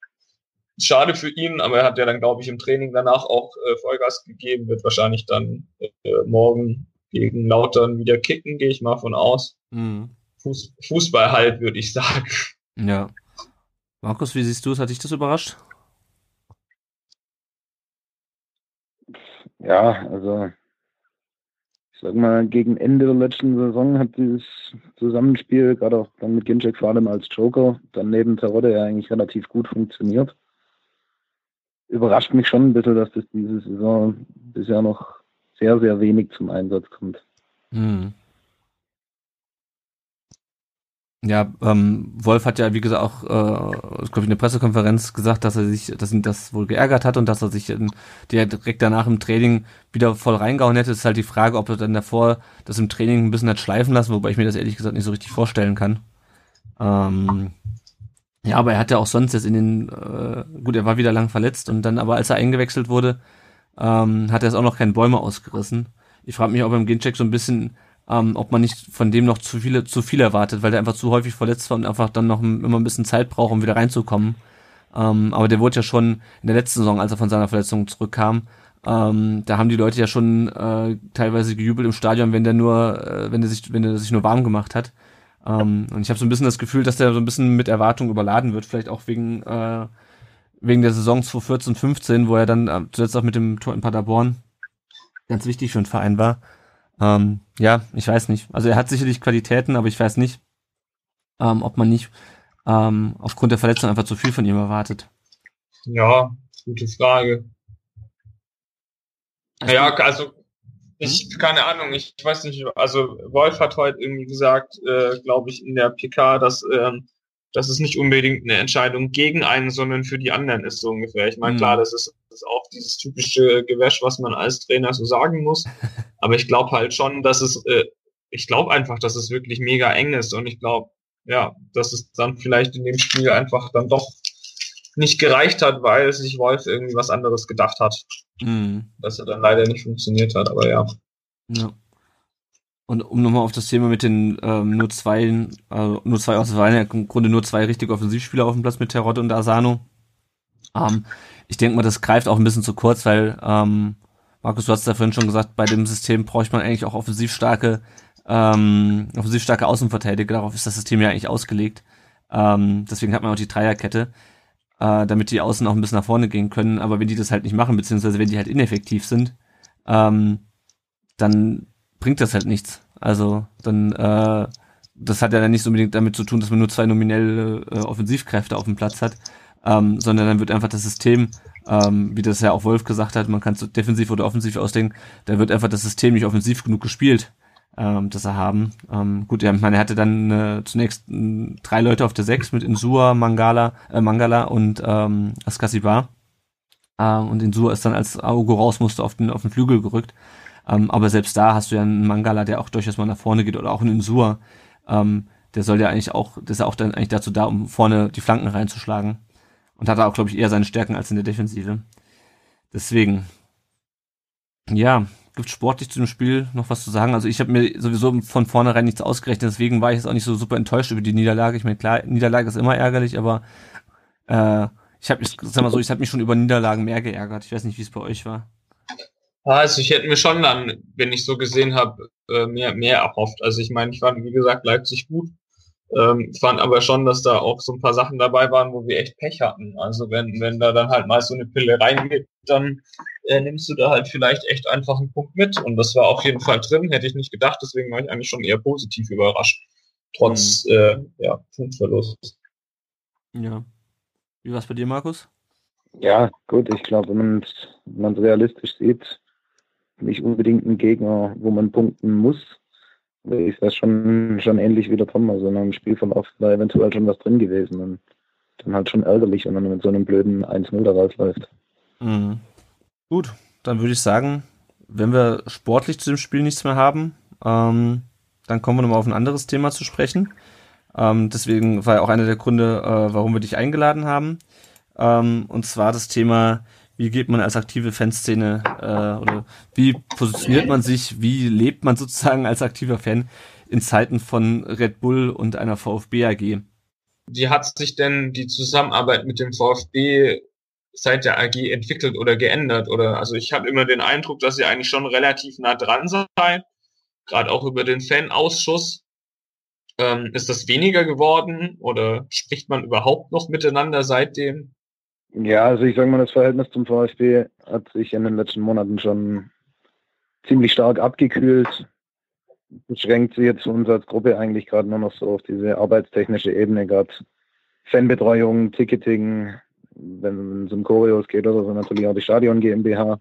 Schade für ihn, aber er hat ja dann, glaube ich, im Training danach auch äh, Vollgas gegeben, wird wahrscheinlich dann äh, morgen gegen Lautern wieder kicken, gehe ich mal von aus. Mhm. Fuß, Fußball halt, würde ich sagen. Ja. Markus, wie siehst du es? Hat dich das überrascht? Ja, also ich sag mal, gegen Ende der letzten Saison hat dieses Zusammenspiel, gerade auch dann mit Ginczek vor allem als Joker, dann neben Terodde ja eigentlich relativ gut funktioniert. Überrascht mich schon ein bisschen, dass das diese Saison bisher noch sehr, sehr wenig zum Einsatz kommt. Mhm. Ja, ähm, Wolf hat ja, wie gesagt, auch, äh, ich glaube, in der Pressekonferenz gesagt, dass er sich, dass ihn das wohl geärgert hat und dass er sich in, der direkt danach im Training wieder voll reingehauen hätte. Es ist halt die Frage, ob er dann davor das im Training ein bisschen hat schleifen lassen, wobei ich mir das ehrlich gesagt nicht so richtig vorstellen kann. Ähm, ja, aber er hat ja auch sonst jetzt in den, äh, gut, er war wieder lang verletzt und dann, aber als er eingewechselt wurde, ähm, hat er es auch noch keinen Bäume ausgerissen. Ich frage mich auch beim Gencheck so ein bisschen, ähm, ob man nicht von dem noch zu viele, zu viel erwartet, weil der einfach zu häufig verletzt war und einfach dann noch immer ein bisschen Zeit braucht, um wieder reinzukommen. Ähm, aber der wurde ja schon in der letzten Saison, als er von seiner Verletzung zurückkam, ähm, da haben die Leute ja schon äh, teilweise gejubelt im Stadion, wenn der nur, äh, wenn der sich, wenn der sich nur warm gemacht hat. Ähm, und ich habe so ein bisschen das Gefühl, dass der so ein bisschen mit Erwartung überladen wird, vielleicht auch wegen äh, wegen der Saison 2014, 15, wo er dann äh, zuletzt auch mit dem Tor in Paderborn ganz wichtig für den Verein war. Ähm, ja, ich weiß nicht. Also er hat sicherlich Qualitäten, aber ich weiß nicht, ähm, ob man nicht ähm, aufgrund der Verletzung einfach zu viel von ihm erwartet. Ja, gute Frage. Ja, also ich, keine Ahnung, ich weiß nicht, also Wolf hat heute irgendwie gesagt, äh, glaube ich, in der PK, dass, ähm, dass es nicht unbedingt eine Entscheidung gegen einen, sondern für die anderen ist so ungefähr. Ich meine, Mhm. klar, das ist, das ist auch dieses typische Gewäsch, was man als Trainer so sagen muss. Aber ich glaube halt schon, dass es, äh, ich glaube einfach, dass es wirklich mega eng ist und ich glaube, ja, dass es dann vielleicht in dem Spiel einfach dann doch nicht gereicht hat, weil sich Wolf irgendwie was anderes gedacht hat, Mhm. dass er dann leider nicht funktioniert hat, aber ja. Ja. Und um nochmal auf das Thema mit den ähm, nur zwei, also nur zwei Auswahlen, ja im Grunde nur zwei richtige Offensivspieler auf dem Platz mit Terodde und Asano. Ähm, ich denke mal, das greift auch ein bisschen zu kurz, weil ähm, Markus, du hast ja vorhin schon gesagt, bei dem System braucht man eigentlich auch offensiv starke, ähm, offensiv starke Außenverteidiger. Darauf ist das System ja eigentlich ausgelegt. Ähm, deswegen hat man auch die Dreierkette, äh, damit die Außen auch ein bisschen nach vorne gehen können. Aber wenn die das halt nicht machen, beziehungsweise wenn die halt ineffektiv sind, ähm, dann bringt das halt nichts. Also dann, äh, das hat ja dann nicht unbedingt damit zu tun, dass man nur zwei nominelle äh, Offensivkräfte auf dem Platz hat, ähm, sondern dann wird einfach das System, ähm, wie das ja auch Wolf gesagt hat, man kann es defensiv oder offensiv auslegen, da wird einfach das System nicht offensiv genug gespielt, ähm, das er haben. Ähm, gut, ja, ich meine, er hatte dann äh, zunächst äh, drei Leute auf der Sechs mit Insua, Mangala, äh, Mangala und ähm, Askasibar. Äh, und Insua ist dann, als Augo raus musste, auf den, auf den Flügel gerückt. Ähm, aber selbst da hast du ja einen Mangala, der auch durchaus mal nach vorne geht oder auch einen Insua. Ähm, der soll ja eigentlich auch, der ist ja auch dann eigentlich dazu da, um vorne die Flanken reinzuschlagen. Und hat auch, glaube ich, eher seine Stärken als in der Defensive. Deswegen. Ja, gibt sportlich zu dem Spiel noch was zu sagen? Also ich habe mir sowieso von vornherein nichts ausgerechnet, deswegen war ich jetzt auch nicht so super enttäuscht über die Niederlage. Ich meine, klar, Niederlage ist immer ärgerlich, aber äh, ich habe mich, sag mal so, ich habe mich schon über Niederlagen mehr geärgert. Ich weiß nicht, wie es bei euch war. Also ich hätte mir schon dann, wenn ich so gesehen habe, äh, mehr, mehr erhofft. Also ich meine, ich fand, wie gesagt, Leipzig gut. Ähm, fand aber schon, dass da auch so ein paar Sachen dabei waren, wo wir echt Pech hatten. Also wenn, wenn da dann halt mal so eine Pille reingeht, dann äh, nimmst du da halt vielleicht echt einfach einen Punkt mit. Und das war auf jeden Fall drin, hätte ich nicht gedacht, deswegen war ich eigentlich schon eher positiv überrascht. Trotz äh, ja, Punktverlust. Ja. Wie war es bei dir, Markus? Ja, gut, ich glaube, wenn man es realistisch sieht, nicht unbedingt ein Gegner, wo man punkten muss. Ist das schon, schon ähnlich wie der Tom. Also in einem Spielverlauf da eventuell schon was drin gewesen. Und dann halt schon ärgerlich, wenn man mit so einem blöden 1-0 da rausläuft. Mhm. Gut, dann würde ich sagen, wenn wir sportlich zu dem Spiel nichts mehr haben, ähm, dann kommen wir nochmal auf ein anderes Thema zu sprechen. Ähm, deswegen war ja auch einer der Gründe, äh, warum wir dich eingeladen haben. Ähm, und zwar das Thema, wie geht man als aktive Fanszene äh, oder wie positioniert man sich, wie lebt man sozusagen als aktiver Fan in Zeiten von Red Bull und einer VfB AG? Wie hat sich denn die Zusammenarbeit mit dem VfB seit der AG entwickelt oder geändert? Oder also ich habe immer den Eindruck, dass ihr eigentlich schon relativ nah dran seid, gerade auch über den Fanausschuss. Ähm, ist das weniger geworden oder spricht man überhaupt noch miteinander seitdem? Ja, also ich sage mal, das Verhältnis zum VfB hat sich in den letzten Monaten schon ziemlich stark abgekühlt. Beschränkt sich jetzt für uns als Gruppe eigentlich gerade nur noch so auf diese arbeitstechnische Ebene, gerade Fanbetreuung, Ticketing, wenn es um Choreos geht oder so, natürlich auch die Stadion GmbH.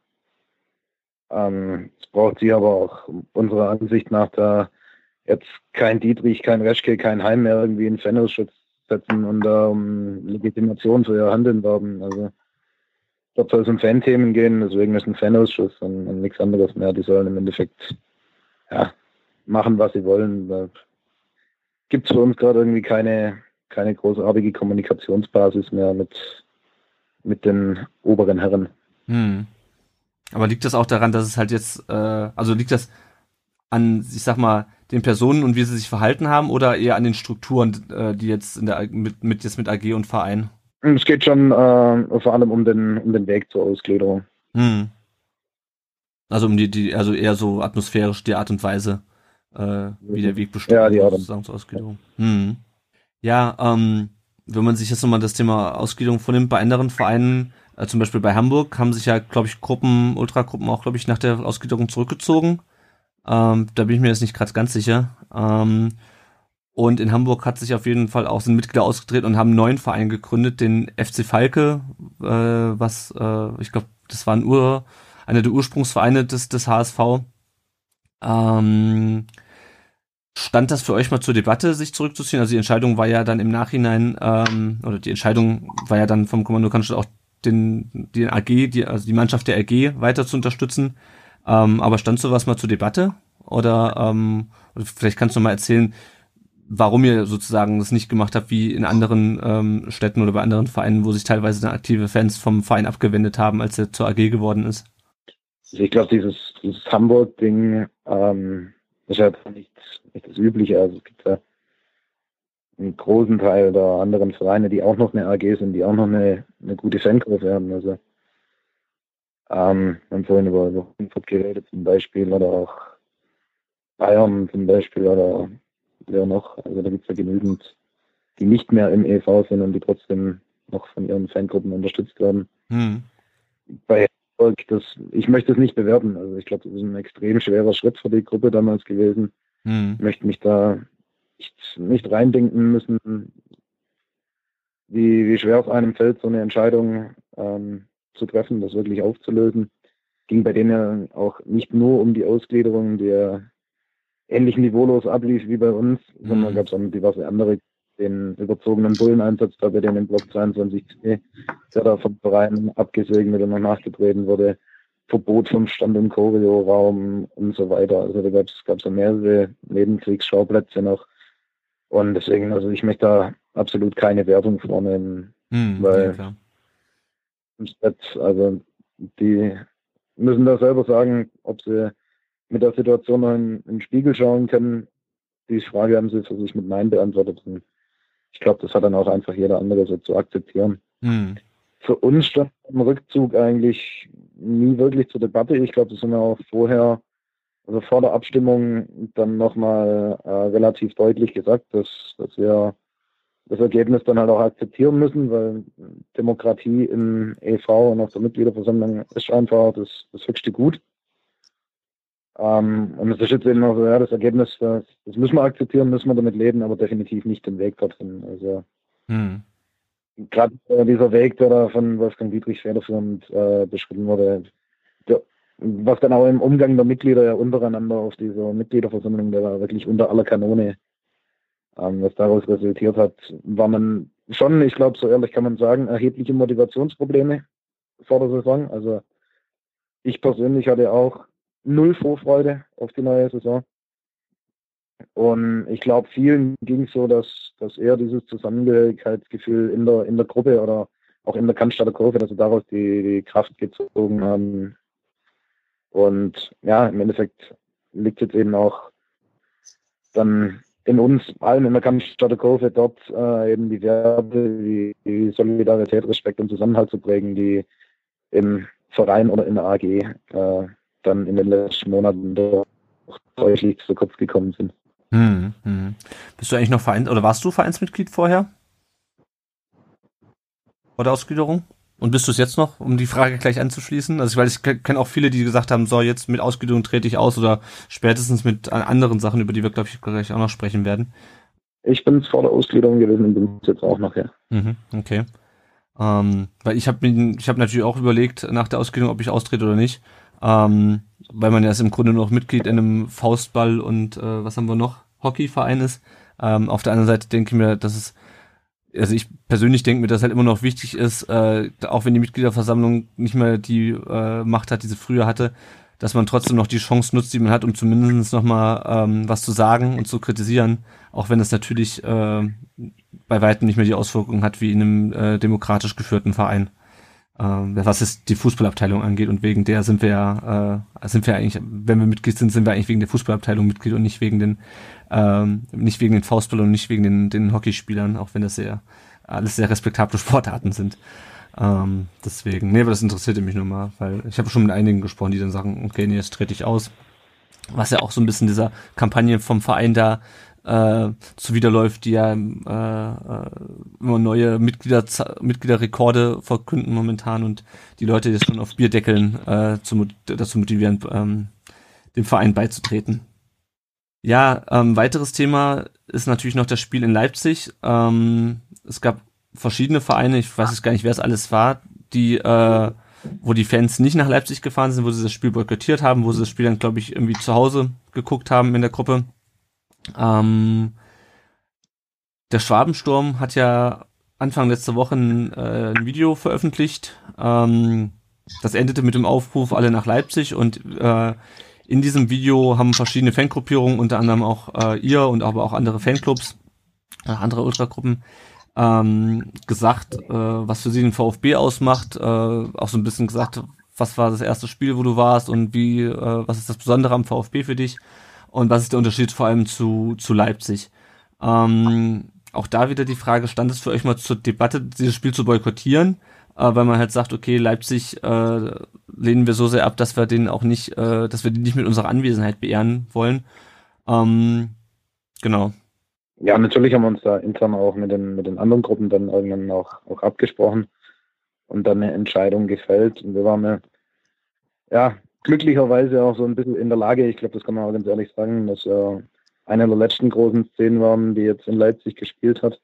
Ähm, es braucht sie aber auch unserer Ansicht nach da jetzt kein Dietrich, kein Reschke, kein Heim mehr irgendwie in Fanausschuss setzen und da um Legitimation für ihr Handeln werben. Also dort soll es um Fanthemen gehen, deswegen ist ein Fanausschuss und, und nichts anderes mehr. Die sollen im Endeffekt ja, machen, was sie wollen. Gibt es für uns gerade irgendwie keine, keine großartige Kommunikationsbasis mehr mit, mit den oberen Herren. Hm. Aber liegt das auch daran, dass es halt jetzt, äh, also liegt das an, ich sag mal, den Personen und wie sie sich verhalten haben oder eher an den Strukturen, äh, die jetzt in der mit, mit jetzt mit AG und Verein? Es geht schon äh, vor allem um den, um den Weg zur Ausgliederung. Hm. Also um die, die, also eher so atmosphärisch die Art und Weise, äh, wie der Weg bestimmt ja, die Art. sozusagen zur Ausgliederung. Hm. Ja, ähm, wenn man sich jetzt nochmal das Thema Ausgliederung vornimmt, bei anderen Vereinen, äh, zum Beispiel bei Hamburg, haben sich ja, glaube ich, Gruppen, Ultragruppen auch, glaube ich, nach der Ausgliederung zurückgezogen. Ähm, da bin ich mir jetzt nicht gerade ganz sicher. Ähm, und in Hamburg hat sich auf jeden Fall auch sind Mitglieder ausgedreht und haben einen neuen Verein gegründet, den FC Falke, äh, was äh, ich glaube, das war ein Ur, einer der Ursprungsvereine des, des HSV. Ähm, stand das für euch mal zur Debatte, sich zurückzuziehen? Also die Entscheidung war ja dann im Nachhinein, ähm, oder die Entscheidung war ja dann vom Kommando Cannstatt auch den, den AG, die, also die Mannschaft der AG weiter zu unterstützen. Ähm, aber stand sowas mal zur Debatte? Oder ähm, vielleicht kannst du mal erzählen, warum ihr sozusagen das nicht gemacht habt, wie in anderen ähm, Städten oder bei anderen Vereinen, wo sich teilweise dann aktive Fans vom Verein abgewendet haben, als er zur AG geworden ist? Ich glaube, dieses, dieses Hamburg-Ding ähm, ist ja nicht, nicht das Übliche. Also es gibt ja einen großen Teil der anderen Vereine, die auch noch eine AG sind, die auch noch eine, eine gute Fankurve haben. Also ähm, wir haben vorhin über, Frankfurt geredet zum Beispiel oder auch Bayern zum Beispiel oder wer noch. Also da gibt es ja genügend, die nicht mehr im EV sind und die trotzdem noch von ihren Fangruppen unterstützt werden. Hm. Bei Hamburg, das, ich möchte es nicht bewerten. Also ich glaube, das ist ein extrem schwerer Schritt für die Gruppe damals gewesen. Hm. Ich möchte mich da nicht, nicht reindenken müssen, wie, wie schwer es einem fällt, so eine Entscheidung ähm, zu treffen, das wirklich aufzulösen. Ging bei denen auch nicht nur um die Ausgliederung, der ähnlich niveaulos ablief wie bei uns, mhm. sondern gab es auch diverse andere, den überzogenen Bulleneinsatz da bei denen im Block 22c, der da vom Verein abgesegnet und noch nachgetreten wurde, Verbot vom Stand- und Choreo-Raum und so weiter. Also da gab es gab's mehrere Nebenkriegsschauplätze noch. Und deswegen, also ich möchte da absolut keine Wertung vornehmen, mhm, weil ja, also die müssen da selber sagen, ob sie mit der Situation noch in, in den Spiegel schauen können. Die Frage haben sie für sich mit Nein beantwortet. Und ich glaube, das hat dann auch einfach jeder andere so zu akzeptieren. Hm. Für uns stand im Rückzug eigentlich nie wirklich zur Debatte. Ich glaube, das haben wir auch vorher, also vor der Abstimmung dann nochmal äh, relativ deutlich gesagt, dass, dass wir das Ergebnis dann halt auch akzeptieren müssen, weil Demokratie im EV und auf der Mitgliederversammlung ist einfach das, das höchste Gut. Ähm, und es ist jetzt eben auch so, ja, das Ergebnis, das, das, müssen wir akzeptieren, müssen wir damit leben, aber definitiv nicht den Weg dorthin. Also, hm. gerade äh, dieser Weg, der da von Wolfgang Dietrich federführend äh, beschritten wurde, der, was dann auch im Umgang der Mitglieder ja untereinander auf dieser Mitgliederversammlung, der war wirklich unter aller Kanone, ähm, was daraus resultiert hat, war man schon, ich glaube, so ehrlich kann man sagen, erhebliche Motivationsprobleme vor der Saison. Also ich persönlich hatte auch null Vorfreude auf die neue Saison. Und ich glaube, vielen ging es so, dass, dass eher dieses Zusammengehörigkeitsgefühl in der, in der Gruppe oder auch in der Cannstatter Kurve, dass sie daraus die, die Kraft gezogen haben. Und ja, im Endeffekt liegt jetzt eben auch dann in uns allen in der Cannstatter Kurve dort äh, eben die Werte, die, die Solidarität, Respekt und Zusammenhalt zu prägen, die im Verein oder in der AG äh, dann in den letzten Monaten doch deutlich zu kurz gekommen sind. Hm, hm. Bist du eigentlich noch Verein oder warst du Vereinsmitglied vorher? Oder Ausgliederung? Und bist du es jetzt noch, um die Frage gleich anzuschließen? Also ich weiß, ich kenne auch viele, die gesagt haben, so jetzt mit Ausgliederung trete ich aus oder spätestens mit anderen Sachen, über die wir, glaube ich, gleich auch noch sprechen werden. Ich bin vor der Ausgliederung gewesen und bin jetzt auch noch, ja. Mhm, okay. Ähm, weil ich habe ich hab natürlich auch überlegt nach der Ausgliederung, ob ich austrete oder nicht. Ähm, weil man ja ist im Grunde noch Mitglied in einem Faustball und äh, was haben wir noch? Hockeyverein ist. Ähm, auf der anderen Seite denke ich mir, dass es, also ich persönlich denke mir, dass halt immer noch wichtig ist, äh, auch wenn die Mitgliederversammlung nicht mehr die äh, Macht hat, die sie früher hatte, dass man trotzdem noch die Chance nutzt, die man hat, um zumindest noch mal ähm, was zu sagen und zu kritisieren, auch wenn es natürlich äh, bei weitem nicht mehr die Auswirkungen hat wie in einem äh, demokratisch geführten Verein. Ähm, was es die Fußballabteilung angeht und wegen der sind wir ja, äh, sind wir eigentlich, wenn wir Mitglied sind, sind wir eigentlich wegen der Fußballabteilung Mitglied und nicht wegen den, ähm, nicht wegen den Faustball und nicht wegen den, den Hockeyspielern, auch wenn das sehr, alles sehr respektable Sportarten sind. Ähm, deswegen, nee, aber das interessierte mich nur mal, weil ich habe schon mit einigen gesprochen, die dann sagen, okay, nee, jetzt trete ich aus. Was ja auch so ein bisschen dieser Kampagne vom Verein da äh, zuwiderläuft, die ja äh, äh, immer neue Mitglieder, Mitgliederrekorde verkünden momentan und die Leute jetzt schon auf Bierdeckeln äh, zu, dazu motivieren, ähm, dem Verein beizutreten. Ja, ähm, weiteres Thema ist natürlich noch das Spiel in Leipzig. Ähm, es gab verschiedene Vereine, ich weiß jetzt gar nicht, wer es alles war, die, äh, wo die Fans nicht nach Leipzig gefahren sind, wo sie das Spiel boykottiert haben, wo sie das Spiel dann, glaube ich, irgendwie zu Hause geguckt haben in der Gruppe. Ähm, der Schwabensturm hat ja Anfang letzter Woche ein, äh, ein Video veröffentlicht. Ähm, das endete mit dem Aufruf alle nach Leipzig und äh, in diesem Video haben verschiedene Fangruppierungen, unter anderem auch äh, ihr und aber auch andere Fanclubs, äh, andere Ultragruppen, ähm, gesagt, äh, was für sie den VfB ausmacht, äh, auch so ein bisschen gesagt, was war das erste Spiel, wo du warst und wie, äh, was ist das Besondere am VfB für dich und was ist der Unterschied vor allem zu, zu Leipzig? Ähm, auch da wieder die Frage, stand es für euch mal zur Debatte, dieses Spiel zu boykottieren? Äh, weil man halt sagt, okay, Leipzig äh, lehnen wir so sehr ab, dass wir den auch nicht, äh, dass wir die nicht mit unserer Anwesenheit beehren wollen. Ähm, genau. Ja, natürlich haben wir uns da intern auch mit den, mit den anderen Gruppen dann irgendwann auch, auch abgesprochen und dann eine Entscheidung gefällt. Und wir waren ja, ja glücklicherweise auch so ein bisschen in der Lage, ich glaube, das kann man auch ganz ehrlich sagen, dass er einer der letzten großen Szenen waren, die jetzt in Leipzig gespielt hat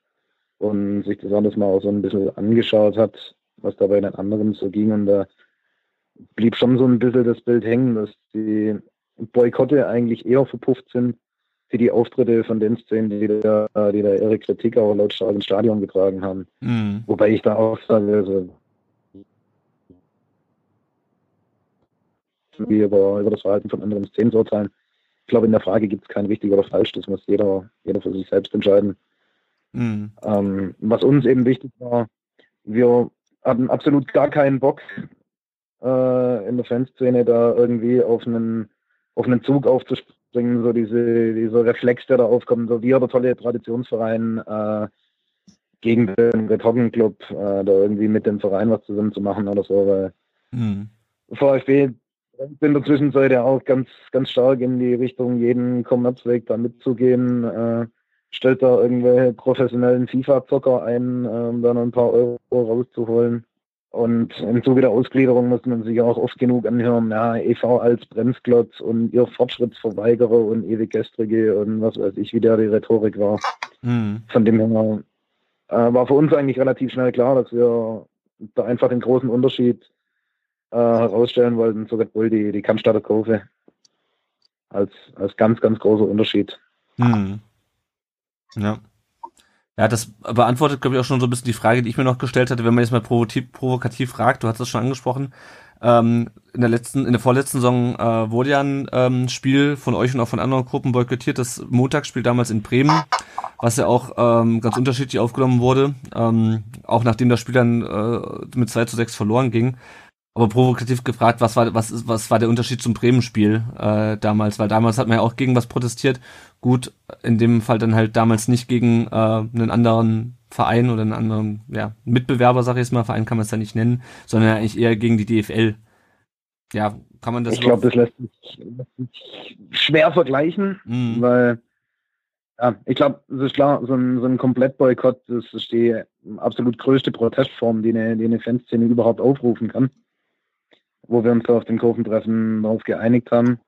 und sich das alles mal auch so ein bisschen angeschaut hat, was da bei den anderen so ging. Und da blieb schon so ein bisschen das Bild hängen, dass die Boykotte eigentlich eher verpufft sind wie die Auftritte von den Szenen, die da, die da ihre Kritik auch lautstark ins Stadion getragen haben. Mhm. Wobei ich da auch sage, also wie über, über das Verhalten von anderen Szenen zu urteilen. Ich glaube, in der Frage gibt es kein richtig oder falsch, das muss jeder, jeder für sich selbst entscheiden. Mhm. Ähm, was uns eben wichtig war, wir hatten absolut gar keinen Bock, äh, in der Fanszene da irgendwie auf einen, auf einen Zug aufzuspringen, so diese, dieser Reflex, der da aufkommt, so wir, der tolle Traditionsverein, äh, gegen den Red Hocken Club, äh, da irgendwie mit dem Verein was zusammen zu machen oder so, weil mhm. VfB in der Zwischenzeit ja auch ganz, ganz stark in die Richtung, jeden Kommerzweg da mitzugehen. Äh, stellt da irgendwelche professionellen FIFA-Zocker ein, äh, um da noch ein paar Euro rauszuholen. Und im Zuge der Ausgliederung muss man sich auch oft genug anhören, ja, EV als Bremsklotz und ihr Fortschrittsverweigerer und ewig gestrige und was weiß ich, wie der die Rhetorik war. Mhm. Von dem her äh, war für uns eigentlich relativ schnell klar, dass wir da einfach den großen Unterschied äh, herausstellen wollten Red Bull, die, die Cannstatter Kurve. Als, als ganz, ganz großer Unterschied. Hm. Ja. Ja, das beantwortet, glaube ich, auch schon so ein bisschen die Frage, die ich mir noch gestellt hatte, wenn man jetzt mal provokativ, provokativ fragt, du hast das schon angesprochen. Ähm, in der letzten, in der vorletzten Saison äh, wurde ja ein ähm, Spiel von euch und auch von anderen Gruppen boykottiert, das Montagsspiel damals in Bremen, was ja auch ähm, ganz unterschiedlich aufgenommen wurde, ähm, auch nachdem das Spiel dann äh, mit 2 zu 6 verloren ging. Aber provokativ gefragt, was war, was, was war der Unterschied zum Bremen-Spiel äh, damals? Weil damals hat man ja auch gegen was protestiert. Gut, in dem Fall dann halt damals nicht gegen äh, einen anderen Verein oder einen anderen ja, Mitbewerber, sag ich jetzt mal, Verein kann man es ja nicht nennen, sondern eigentlich eher gegen die DFL. Ja, kann man das Ich glaube, das lässt sich, lässt sich, schwer vergleichen, mhm. weil ja, ich glaube, es ist klar, so ein, so ein Komplettboykott, das ist die absolut größte Protestform, die eine, die eine Fanszene überhaupt aufrufen kann wo wir uns auf dem Kurventreffen darauf geeinigt haben.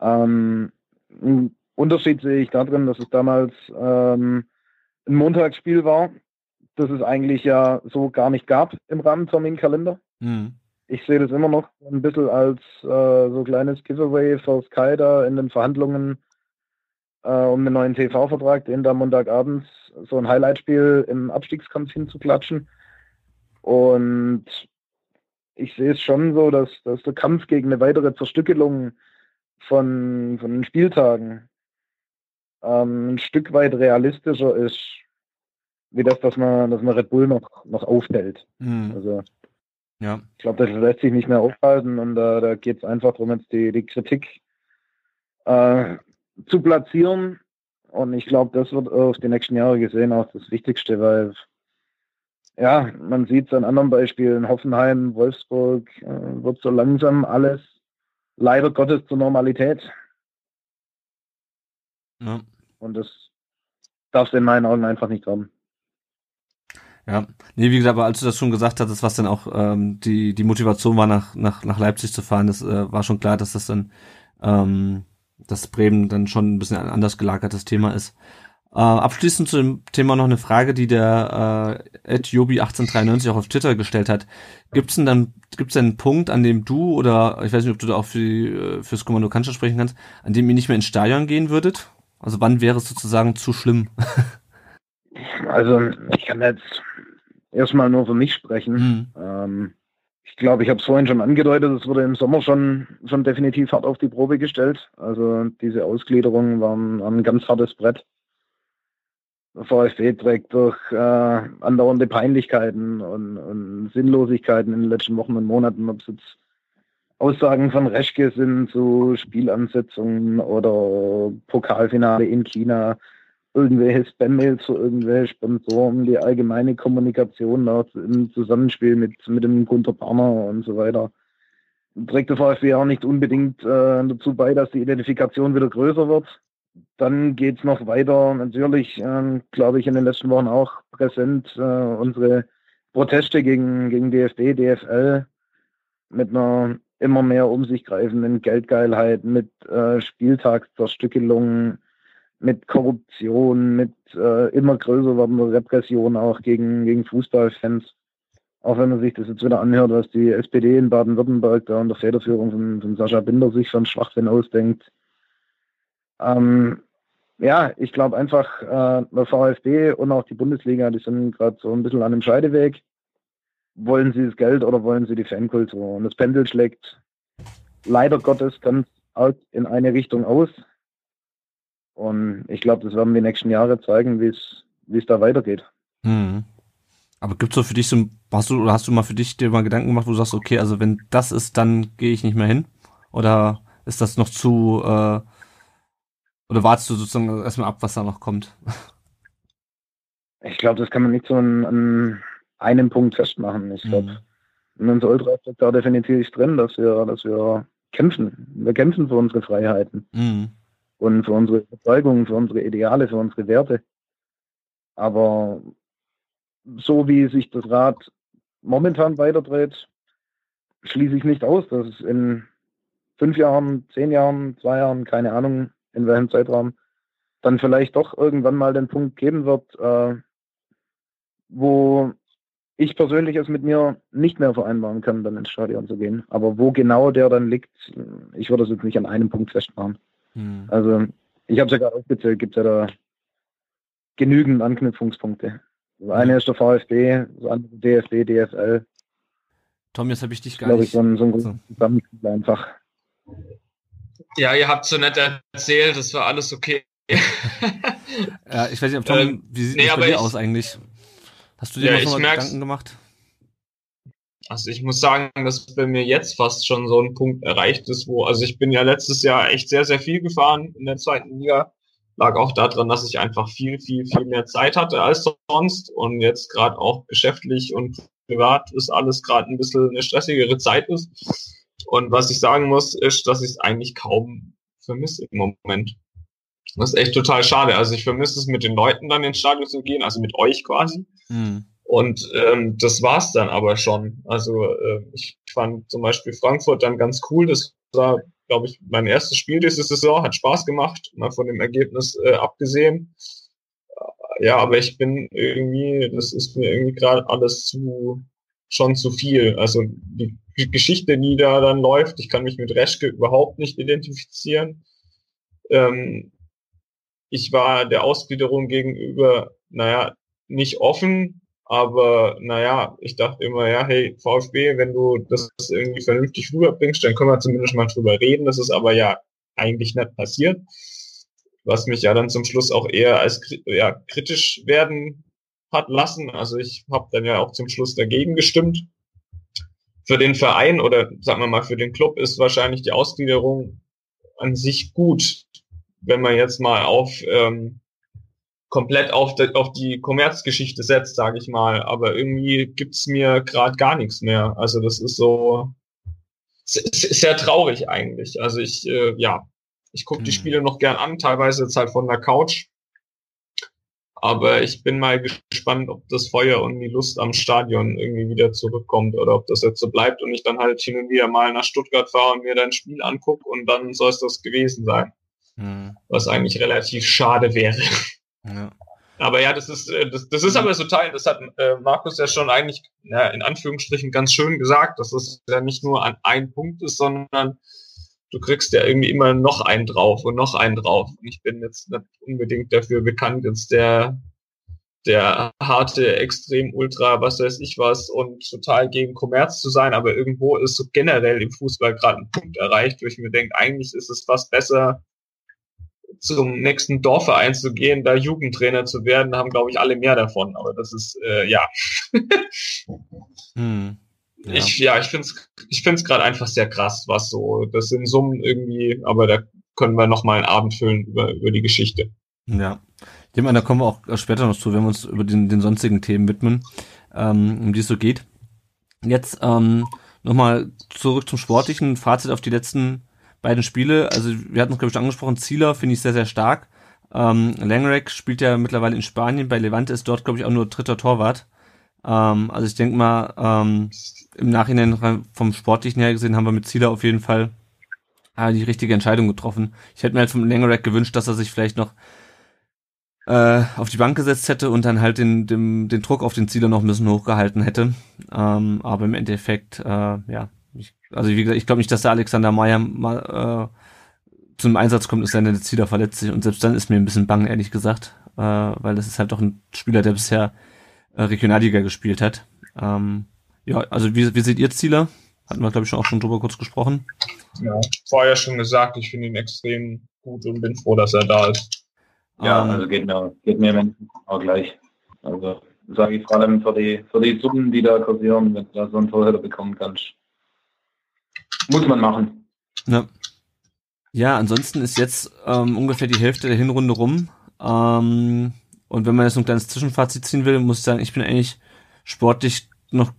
Ähm, ein Unterschied sehe ich darin, dass es damals ähm, ein Montagsspiel war, das es eigentlich ja so gar nicht gab im Rahmenterminkalender. Mhm. Ich sehe das immer noch ein bisschen als äh, so kleines Giveaway für Sky da in den Verhandlungen äh, um einen neuen TV-Vertrag, den da Montagabends so ein Highlightspiel im Abstiegskampf hinzuklatschen. Und ich sehe es schon so, dass, dass der Kampf gegen eine weitere Zerstückelung von, von den Spieltagen ähm, ein Stück weit realistischer ist, wie das, dass man, dass man Red Bull noch, noch aufhält. Mhm. Also ja. ich glaube, das lässt sich nicht mehr aufhalten und äh, da geht es einfach darum, jetzt die, die Kritik äh, zu platzieren. Und ich glaube, das wird auf die nächsten Jahre gesehen auch das Wichtigste, weil ja, man sieht es an anderen Beispielen, Hoffenheim, Wolfsburg, äh, wird so langsam alles leider Gottes zur Normalität. Ja. Und das darf es in meinen Augen einfach nicht haben. Ja, nee, wie gesagt, aber als du das schon gesagt hattest, was dann auch ähm, die, die Motivation war, nach, nach, nach Leipzig zu fahren, das äh, war schon klar, dass das dann, ähm, dass Bremen dann schon ein bisschen ein anders gelagertes Thema ist. Äh, abschließend zu dem Thema noch eine Frage, die der äh, Jobi1893 auch auf Twitter gestellt hat. Gibt's denn dann, gibt's denn einen Punkt, an dem du oder ich weiß nicht, ob du da auch für, äh, fürs Kommando Kanzler sprechen kannst, an dem ihr nicht mehr ins Stadion gehen würdet? Also wann wäre es sozusagen zu schlimm? also ich kann jetzt erstmal nur für mich sprechen. Mhm. Ähm, ich glaube, ich habe es vorhin schon angedeutet, es wurde im Sommer schon, schon definitiv hart auf die Probe gestellt. Also diese Ausgliederungen waren, waren ein ganz hartes Brett. VfB trägt durch äh, andauernde Peinlichkeiten und, und, Sinnlosigkeiten in den letzten Wochen und Monaten, ob es jetzt Aussagen von Reschke sind zu Spielansetzungen oder Pokalfinale in China, irgendwelche Spam-Mails zu irgendwelchen Sponsoren, die allgemeine Kommunikation im Zusammenspiel mit, mit dem Gunter Parner und so weiter. Trägt der VfB auch nicht unbedingt äh, dazu bei, dass die Identifikation wieder größer wird dann geht es noch weiter. Natürlich, ähm, glaube ich, in den letzten Wochen auch präsent äh, unsere Proteste gegen, gegen DFB, DFL mit einer immer mehr um sich greifenden Geldgeilheit, mit äh, Spieltagszerstückelungen, mit Korruption, mit äh, immer größer werdender Repression auch gegen, gegen Fußballfans. Auch wenn man sich das jetzt wieder anhört, was die SPD in Baden-Württemberg da unter Federführung von, von Sascha Binder sich von Schwachsinn ausdenkt ähm, ja, ich glaube einfach, äh, der VfB und auch die Bundesliga, die sind gerade so ein bisschen an einem Scheideweg. Wollen sie das Geld oder wollen sie die Fankultur? Und das Pendel schlägt leider Gottes ganz in eine Richtung aus. Und ich glaube, das werden die nächsten Jahre zeigen, wie es es da weitergeht. Hm. Aber gibt's so für dich so, hast du oder hast du mal für dich dir mal Gedanken gemacht, wo du sagst, okay, also wenn das ist, dann gehe ich nicht mehr hin? Oder ist das noch zu äh, oder wartest du sozusagen erstmal ab, was da noch kommt? Ich glaube, das kann man nicht so an, an einem Punkt festmachen. Ich glaube, mhm. in unser Ultra steckt da definitiv drin, dass wir, dass wir kämpfen. Wir kämpfen für unsere Freiheiten mhm. und für unsere Überzeugungen, für unsere Ideale, für unsere Werte. Aber so wie sich das Rad momentan weiterdreht, schließe ich nicht aus, dass es in fünf Jahren, zehn Jahren, zwei Jahren, keine Ahnung, in welchem Zeitraum, dann vielleicht doch irgendwann mal den Punkt geben wird, äh, wo ich persönlich es mit mir nicht mehr vereinbaren kann, dann ins Stadion zu gehen. Aber wo genau der dann liegt, ich würde es jetzt nicht an einem Punkt festmachen. Hm. Also ich habe es ja gerade aufgezählt, gibt es ja da genügend Anknüpfungspunkte. Das eine ist der VfB, das andere DFB, DFL. Tom, jetzt habe ich dich gar nicht. Ich, so ein, so ein so. einfach. Ja, ihr habt so nett erzählt, das war alles okay. ja, ich weiß nicht, ob Tom, ähm, wie sieht nee, das bei dir ich, aus eigentlich? Hast du dir ja, schon mal Gedanken gemacht? Also ich muss sagen, dass bei mir jetzt fast schon so ein Punkt erreicht ist, wo, also ich bin ja letztes Jahr echt sehr, sehr viel gefahren in der zweiten Liga. Lag auch daran, dass ich einfach viel, viel, viel mehr Zeit hatte als sonst und jetzt gerade auch geschäftlich und privat ist alles gerade ein bisschen eine stressigere Zeit ist. Und was ich sagen muss, ist, dass ich es eigentlich kaum vermisse im Moment. Das ist echt total schade. Also ich vermisse es mit den Leuten dann ins Stadion zu gehen, also mit euch quasi. Mhm. Und ähm, das war's dann aber schon. Also äh, ich fand zum Beispiel Frankfurt dann ganz cool. Das war, glaube ich, mein erstes Spiel diese Saison. Hat Spaß gemacht, mal von dem Ergebnis äh, abgesehen. Ja, aber ich bin irgendwie, das ist mir irgendwie gerade alles zu schon zu viel. Also die Geschichte, die da dann läuft, ich kann mich mit Reschke überhaupt nicht identifizieren. Ähm, ich war der Ausgliederung gegenüber, naja, nicht offen, aber naja, ich dachte immer, ja, hey, VfB, wenn du das irgendwie vernünftig rüberbringst, dann können wir zumindest mal drüber reden. Das ist aber ja eigentlich nicht passiert. Was mich ja dann zum Schluss auch eher als ja, kritisch werden hat lassen. Also ich habe dann ja auch zum Schluss dagegen gestimmt. Für den Verein oder sagen wir mal für den Club ist wahrscheinlich die Ausgliederung an sich gut, wenn man jetzt mal auf ähm, komplett auf, de, auf die Kommerzgeschichte setzt, sage ich mal. Aber irgendwie gibt's mir gerade gar nichts mehr. Also das ist so sehr traurig eigentlich. Also ich, äh, ja, ich gucke mhm. die Spiele noch gern an, teilweise jetzt halt von der Couch. Aber ich bin mal gespannt, ob das Feuer und die Lust am Stadion irgendwie wieder zurückkommt oder ob das jetzt so bleibt und ich dann halt hin und wieder mal nach Stuttgart fahre und mir dein Spiel angucke und dann soll es das gewesen sein. Mhm. Was eigentlich relativ schade wäre. Ja. Aber ja, das ist, äh, das, das ist aber so Teil, das hat äh, Markus ja schon eigentlich ja, in Anführungsstrichen ganz schön gesagt, dass es ja nicht nur an ein Punkt ist, sondern du kriegst ja irgendwie immer noch einen drauf und noch einen drauf. Und ich bin jetzt nicht unbedingt dafür bekannt, jetzt der, der harte, extrem ultra, was weiß ich was und total gegen Kommerz zu sein, aber irgendwo ist so generell im Fußball gerade ein Punkt erreicht, wo ich mir denke, eigentlich ist es fast besser, zum nächsten Dorfverein zu gehen, da Jugendtrainer zu werden, haben, glaube ich, alle mehr davon. Aber das ist, äh, ja. hm. Ja. Ich, ja, ich finde es ich find's gerade einfach sehr krass, was so, das sind Summen irgendwie, aber da können wir noch mal einen Abend füllen über, über die Geschichte. Ja. Ich meine, da kommen wir auch später noch zu, wenn wir uns über den, den sonstigen Themen widmen, ähm, um die es so geht. Jetzt ähm, nochmal zurück zum Sportlichen, Fazit auf die letzten beiden Spiele. Also wir hatten es, glaube ich, schon angesprochen, Zieler finde ich sehr, sehr stark. Ähm, Langrek spielt ja mittlerweile in Spanien, bei Levante ist dort, glaube ich, auch nur dritter Torwart. Ähm, also ich denke mal, ähm, im Nachhinein vom Sportlichen her gesehen haben wir mit Zieler auf jeden Fall äh, die richtige Entscheidung getroffen. Ich hätte mir halt vom Langerack gewünscht, dass er sich vielleicht noch äh, auf die Bank gesetzt hätte und dann halt den, den, den Druck auf den Zieler noch ein bisschen hochgehalten hätte. Ähm, aber im Endeffekt, äh, ja, ich, also wie gesagt, ich glaube nicht, dass der Alexander Meyer mal äh, zum Einsatz kommt, ist der Zieler verletzt sich und selbst dann ist mir ein bisschen bang, ehrlich gesagt, äh, weil das ist halt doch ein Spieler, der bisher äh, Regionalliga gespielt hat. Ähm, ja, also wie, wie seht ihr Ziele? Hatten wir, glaube ich, schon auch schon drüber kurz gesprochen. Ja, vorher schon gesagt, ich finde ihn extrem gut und bin froh, dass er da ist. Ja, um, also geht mir, geht mir auch gleich. Also sage ich vor allem für die, für die Summen, die da kursieren, wenn du da so einen Torhüter bekommen kannst. Muss man machen. Ja. Ja, ansonsten ist jetzt ähm, ungefähr die Hälfte der Hinrunde rum. Ähm, und wenn man jetzt ein kleines Zwischenfazit ziehen will, muss ich sagen, ich bin eigentlich sportlich noch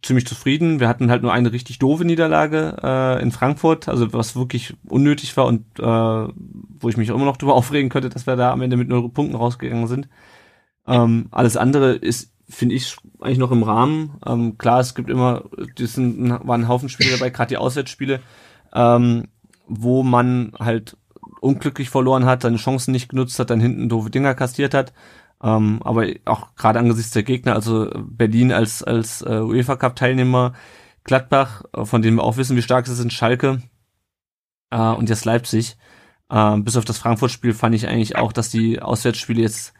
ziemlich zufrieden. Wir hatten halt nur eine richtig doofe Niederlage äh, in Frankfurt, also was wirklich unnötig war und äh, wo ich mich auch immer noch drüber aufregen könnte, dass wir da am Ende mit null Punkten rausgegangen sind. Ähm, alles andere ist, finde ich, eigentlich noch im Rahmen. Ähm, klar, es gibt immer, das sind, waren ein Haufen Spiele dabei, gerade die Auswärtsspiele, ähm, wo man halt unglücklich verloren hat, seine Chancen nicht genutzt hat, dann hinten doofe Dinger kassiert hat. Ähm, aber auch gerade angesichts der Gegner, also Berlin als, als äh, UEFA Cup Teilnehmer, Gladbach, äh, von denen wir auch wissen, wie stark sie sind, Schalke äh, und jetzt Leipzig. Äh, bis auf das Frankfurt-Spiel fand ich eigentlich auch, dass die Auswärtsspiele jetzt,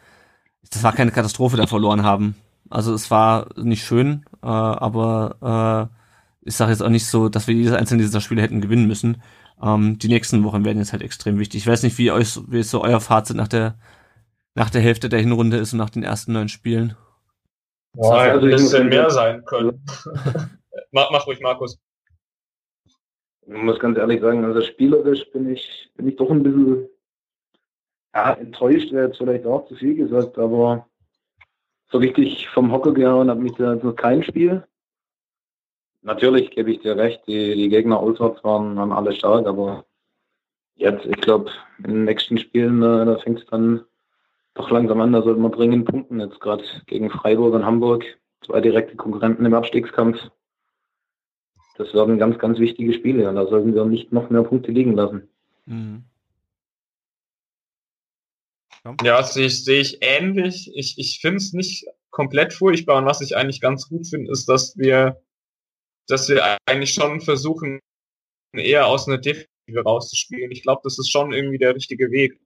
das war keine Katastrophe, da verloren haben. Also es war nicht schön, äh, aber äh, ich sage jetzt auch nicht so, dass wir jedes einzelne dieser Spiele hätten gewinnen müssen. Ähm, die nächsten Wochen werden jetzt halt extrem wichtig. Ich weiß nicht, wie euch, wie so euer Fazit nach der nach der Hälfte der Hinrunde ist und nach den ersten neun Spielen. Boah, also ein bisschen mehr sein können. mach, mach ruhig, Markus. Ich muss ganz ehrlich sagen, also spielerisch bin ich, bin ich doch ein bisschen ja, enttäuscht, wäre jetzt vielleicht auch zu viel gesagt, aber so richtig vom Hocker gehauen hat mich da noch kein Spiel. Natürlich gebe ich dir recht, die, die Gegner auswärts waren, waren alle stark, aber jetzt, ich glaube, in den nächsten Spielen, da, da fängt es dann doch langsam an, da sollten wir dringend punkten, jetzt gerade gegen Freiburg und Hamburg, zwei direkte Konkurrenten im Abstiegskampf. Das werden ganz, ganz wichtige Spiele und da sollten wir nicht noch mehr Punkte liegen lassen. Mhm. Ja, sehe ich, sehe ich ähnlich. Ich, ich finde es nicht komplett furchtbar und was ich eigentlich ganz gut finde, ist, dass wir, dass wir eigentlich schon versuchen, eher aus einer Defensive rauszuspielen. Ich glaube, das ist schon irgendwie der richtige Weg.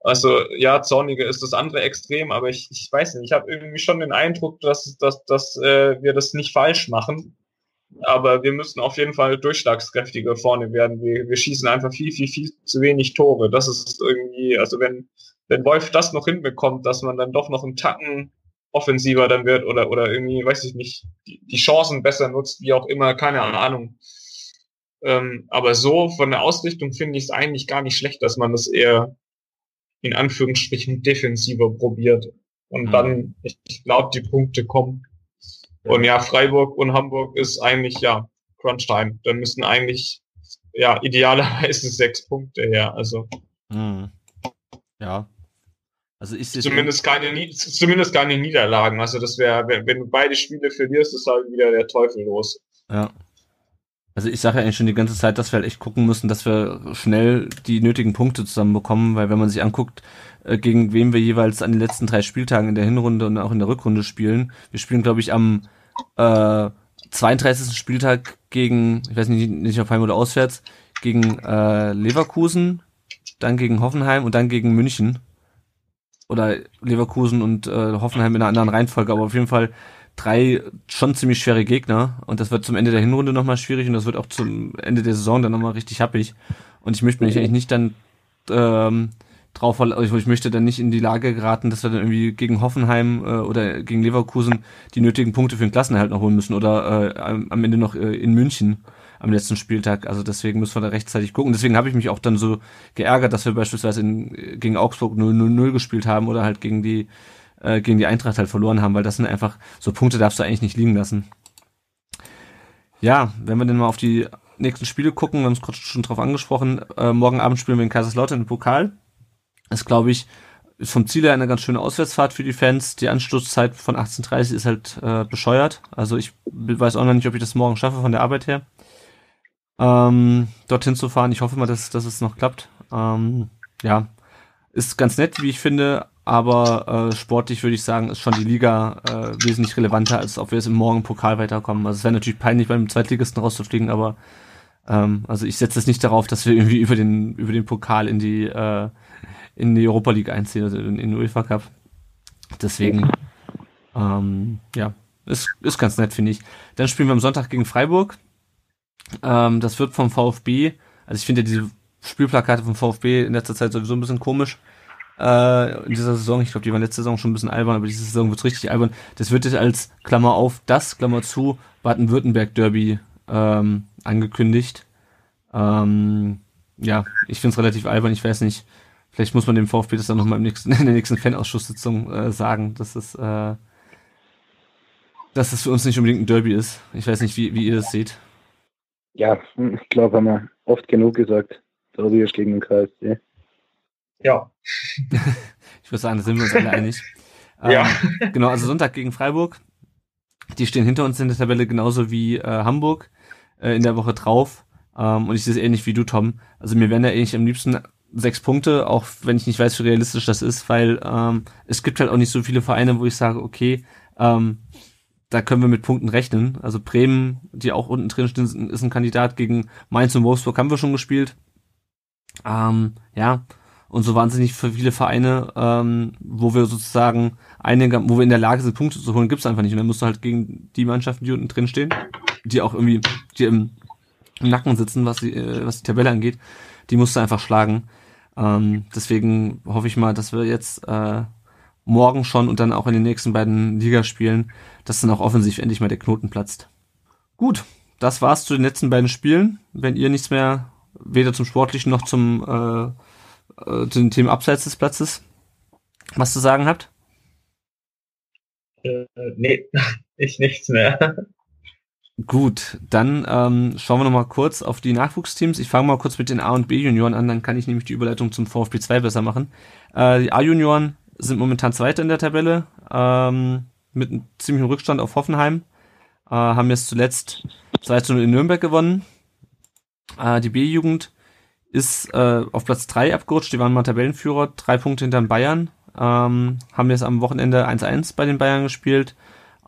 Also ja, Zorniger ist das andere Extrem, aber ich, ich weiß nicht, ich habe irgendwie schon den Eindruck, dass, dass, dass äh, wir das nicht falsch machen. Aber wir müssen auf jeden Fall durchschlagskräftiger vorne werden. Wir, wir schießen einfach viel, viel, viel zu wenig Tore. Das ist irgendwie, also wenn, wenn Wolf das noch hinbekommt, dass man dann doch noch einen Tacken offensiver dann wird oder, oder irgendwie, weiß ich nicht, die, die Chancen besser nutzt, wie auch immer, keine Ahnung. Ähm, aber so von der Ausrichtung finde ich es eigentlich gar nicht schlecht, dass man das eher in Anführungsstrichen defensiver probiert. Und mhm. dann, ich, ich glaube, die Punkte kommen. Und ja, Freiburg und Hamburg ist eigentlich, ja, Crunch-Time. Da müssen eigentlich, ja, idealerweise sechs Punkte her. Also. Mhm. Ja. Also ist zumindest keine, zumindest keine Niederlagen. Also das wäre, wenn, wenn du beide Spiele verlierst, ist halt wieder der Teufel los. Ja. Also ich sage ja eigentlich schon die ganze Zeit, dass wir halt echt gucken müssen, dass wir schnell die nötigen Punkte zusammenbekommen, weil wenn man sich anguckt, äh, gegen wem wir jeweils an den letzten drei Spieltagen in der Hinrunde und auch in der Rückrunde spielen. Wir spielen, glaube ich, am äh, 32. Spieltag gegen, ich weiß nicht, nicht auf Heim oder auswärts, gegen äh, Leverkusen, dann gegen Hoffenheim und dann gegen München. Oder Leverkusen und äh, Hoffenheim in einer anderen Reihenfolge, aber auf jeden Fall drei schon ziemlich schwere Gegner und das wird zum Ende der Hinrunde nochmal schwierig und das wird auch zum Ende der Saison dann nochmal richtig happig. Und ich möchte mich eigentlich nicht dann ähm, drauf, also ich möchte dann nicht in die Lage geraten, dass wir dann irgendwie gegen Hoffenheim äh, oder gegen Leverkusen die nötigen Punkte für den Klassenerhalt noch holen müssen oder äh, am Ende noch äh, in München am letzten Spieltag. Also deswegen müssen wir da rechtzeitig gucken. Deswegen habe ich mich auch dann so geärgert, dass wir beispielsweise in, gegen Augsburg 0-0 gespielt haben oder halt gegen die äh, gegen die Eintracht halt verloren haben, weil das sind einfach so Punkte darfst du eigentlich nicht liegen lassen. Ja, wenn wir dann mal auf die nächsten Spiele gucken, wir haben es gerade schon drauf angesprochen, äh, morgen Abend spielen wir in Kaiserslautern im Pokal. Ist, glaube ich, ist vom Ziel her eine ganz schöne Auswärtsfahrt für die Fans. Die Anstoßzeit von 18.30 ist halt äh, bescheuert. Also ich weiß auch noch nicht, ob ich das morgen schaffe von der Arbeit her. Ähm, dorthin zu fahren. Ich hoffe mal, dass, dass es noch klappt. Ähm, ja, ist ganz nett, wie ich finde, aber äh, sportlich würde ich sagen, ist schon die Liga äh, wesentlich relevanter, als ob wir jetzt im Morgen Pokal weiterkommen. Also es wäre natürlich peinlich, beim Zweitligisten rauszufliegen, aber ähm, also ich setze es nicht darauf, dass wir irgendwie über den über den Pokal in die äh, in die Europa League einziehen, also in, in den UEFA Cup. Deswegen, ähm, ja, ist, ist ganz nett, finde ich. Dann spielen wir am Sonntag gegen Freiburg. Ähm, das wird vom VfB, also ich finde diese Spielplakate vom VfB in letzter Zeit sowieso ein bisschen komisch äh, in dieser Saison. Ich glaube, die waren letzte Saison schon ein bisschen albern, aber diese Saison wird richtig albern. Das wird jetzt als Klammer auf das, Klammer zu, Baden-Württemberg-Derby ähm, angekündigt. Ähm, ja, ich finde es relativ albern. Ich weiß nicht, vielleicht muss man dem VfB das dann nochmal in der nächsten Fanausschusssitzung äh, sagen, dass es, äh, dass es für uns nicht unbedingt ein Derby ist. Ich weiß nicht, wie, wie ihr das seht. Ja, ich glaube, haben wir oft genug gesagt. Ist gegen den KSC. Ja. ich würde sagen, da sind wir uns alle einig. ja. Ähm, genau, also Sonntag gegen Freiburg. Die stehen hinter uns in der Tabelle genauso wie äh, Hamburg äh, in der Woche drauf. Ähm, und ich sehe es ähnlich wie du, Tom. Also mir wären ja eigentlich am liebsten sechs Punkte, auch wenn ich nicht weiß, wie realistisch das ist, weil ähm, es gibt halt auch nicht so viele Vereine, wo ich sage, okay, ähm, da können wir mit Punkten rechnen. Also Bremen, die auch unten drin stehen, ist ein Kandidat gegen Mainz und Wolfsburg haben wir schon gespielt. Ähm, ja, und so wahnsinnig für viele Vereine, ähm, wo wir sozusagen einige, wo wir in der Lage sind, Punkte zu holen, gibt's einfach nicht. Und dann musst du halt gegen die Mannschaften, die unten drin stehen, die auch irgendwie, die im, Nacken sitzen, was die, äh, was die Tabelle angeht, die musst du einfach schlagen. Ähm, deswegen hoffe ich mal, dass wir jetzt äh, morgen schon und dann auch in den nächsten beiden Ligaspielen, dass dann auch offensiv endlich mal der Knoten platzt. Gut, das war's zu den letzten beiden Spielen. Wenn ihr nichts mehr weder zum Sportlichen noch zum äh, äh, zu den Themen abseits des Platzes was zu sagen habt? Äh, nee, ich nichts mehr. Gut, dann ähm, schauen wir noch mal kurz auf die Nachwuchsteams. Ich fange mal kurz mit den A- und B-Junioren an, dann kann ich nämlich die Überleitung zum VfB 2 besser machen. Äh, die A-Junioren sind momentan Zweiter in der Tabelle, ähm, mit einem ziemlichen Rückstand auf Hoffenheim. Äh, haben jetzt zuletzt 2 zu 0 in Nürnberg gewonnen. Äh, die B-Jugend ist äh, auf Platz 3 abgerutscht, die waren mal Tabellenführer, drei Punkte hinter Bayern. Ähm, haben jetzt am Wochenende 1-1 bei den Bayern gespielt.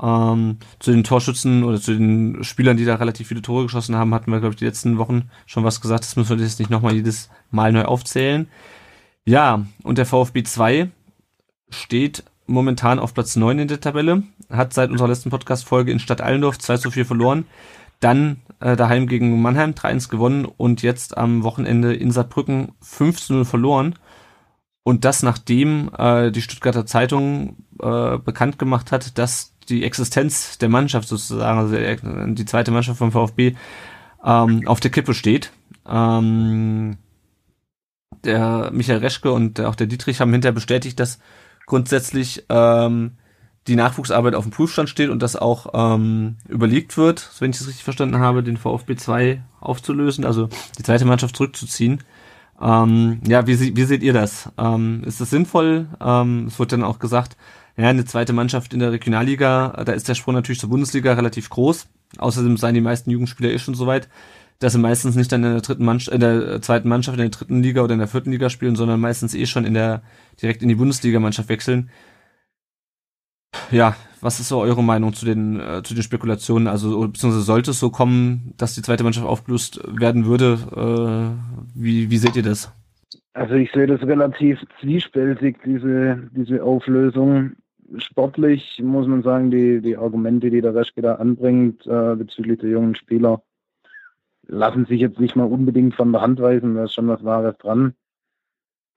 Ähm, zu den Torschützen oder zu den Spielern, die da relativ viele Tore geschossen haben, hatten wir, glaube ich, die letzten Wochen schon was gesagt. Das müssen wir jetzt nicht nochmal jedes Mal neu aufzählen. Ja, und der VfB 2 steht momentan auf Platz 9 in der Tabelle, hat seit unserer letzten Podcast-Folge in Stadt Allendorf 2 zu 4 verloren, dann äh, daheim gegen Mannheim 3-1 gewonnen und jetzt am Wochenende in Saarbrücken 5 zu 0 verloren. Und das nachdem äh, die Stuttgarter Zeitung äh, bekannt gemacht hat, dass die Existenz der Mannschaft sozusagen, also die zweite Mannschaft vom VfB, ähm, auf der Kippe steht. Ähm, der Michael Reschke und auch der Dietrich haben hinterher bestätigt, dass grundsätzlich ähm, die Nachwuchsarbeit auf dem Prüfstand steht und das auch ähm, überlegt wird, wenn ich das richtig verstanden habe, den VfB 2 aufzulösen, also die zweite Mannschaft zurückzuziehen. Ähm, ja, wie, wie seht ihr das? Ähm, ist das sinnvoll? Ähm, es wird dann auch gesagt, ja, eine zweite Mannschaft in der Regionalliga, da ist der Sprung natürlich zur Bundesliga relativ groß. Außerdem seien die meisten Jugendspieler eh schon soweit, dass sie meistens nicht dann in der dritten Mannschaft, in der zweiten Mannschaft in der dritten Liga oder in der vierten Liga spielen, sondern meistens eh schon in der direkt in die Bundesligamannschaft wechseln. Ja, was ist so eure Meinung zu den äh, zu den Spekulationen? Also beziehungsweise sollte es so kommen, dass die zweite Mannschaft aufgelöst werden würde? Äh, wie wie seht ihr das? Also ich sehe das relativ zwiespältig diese diese Auflösung. Sportlich muss man sagen, die die Argumente, die der Reschke da anbringt äh, bezüglich der jungen Spieler, lassen sich jetzt nicht mal unbedingt von der Hand weisen. Da ist schon was Wahres dran.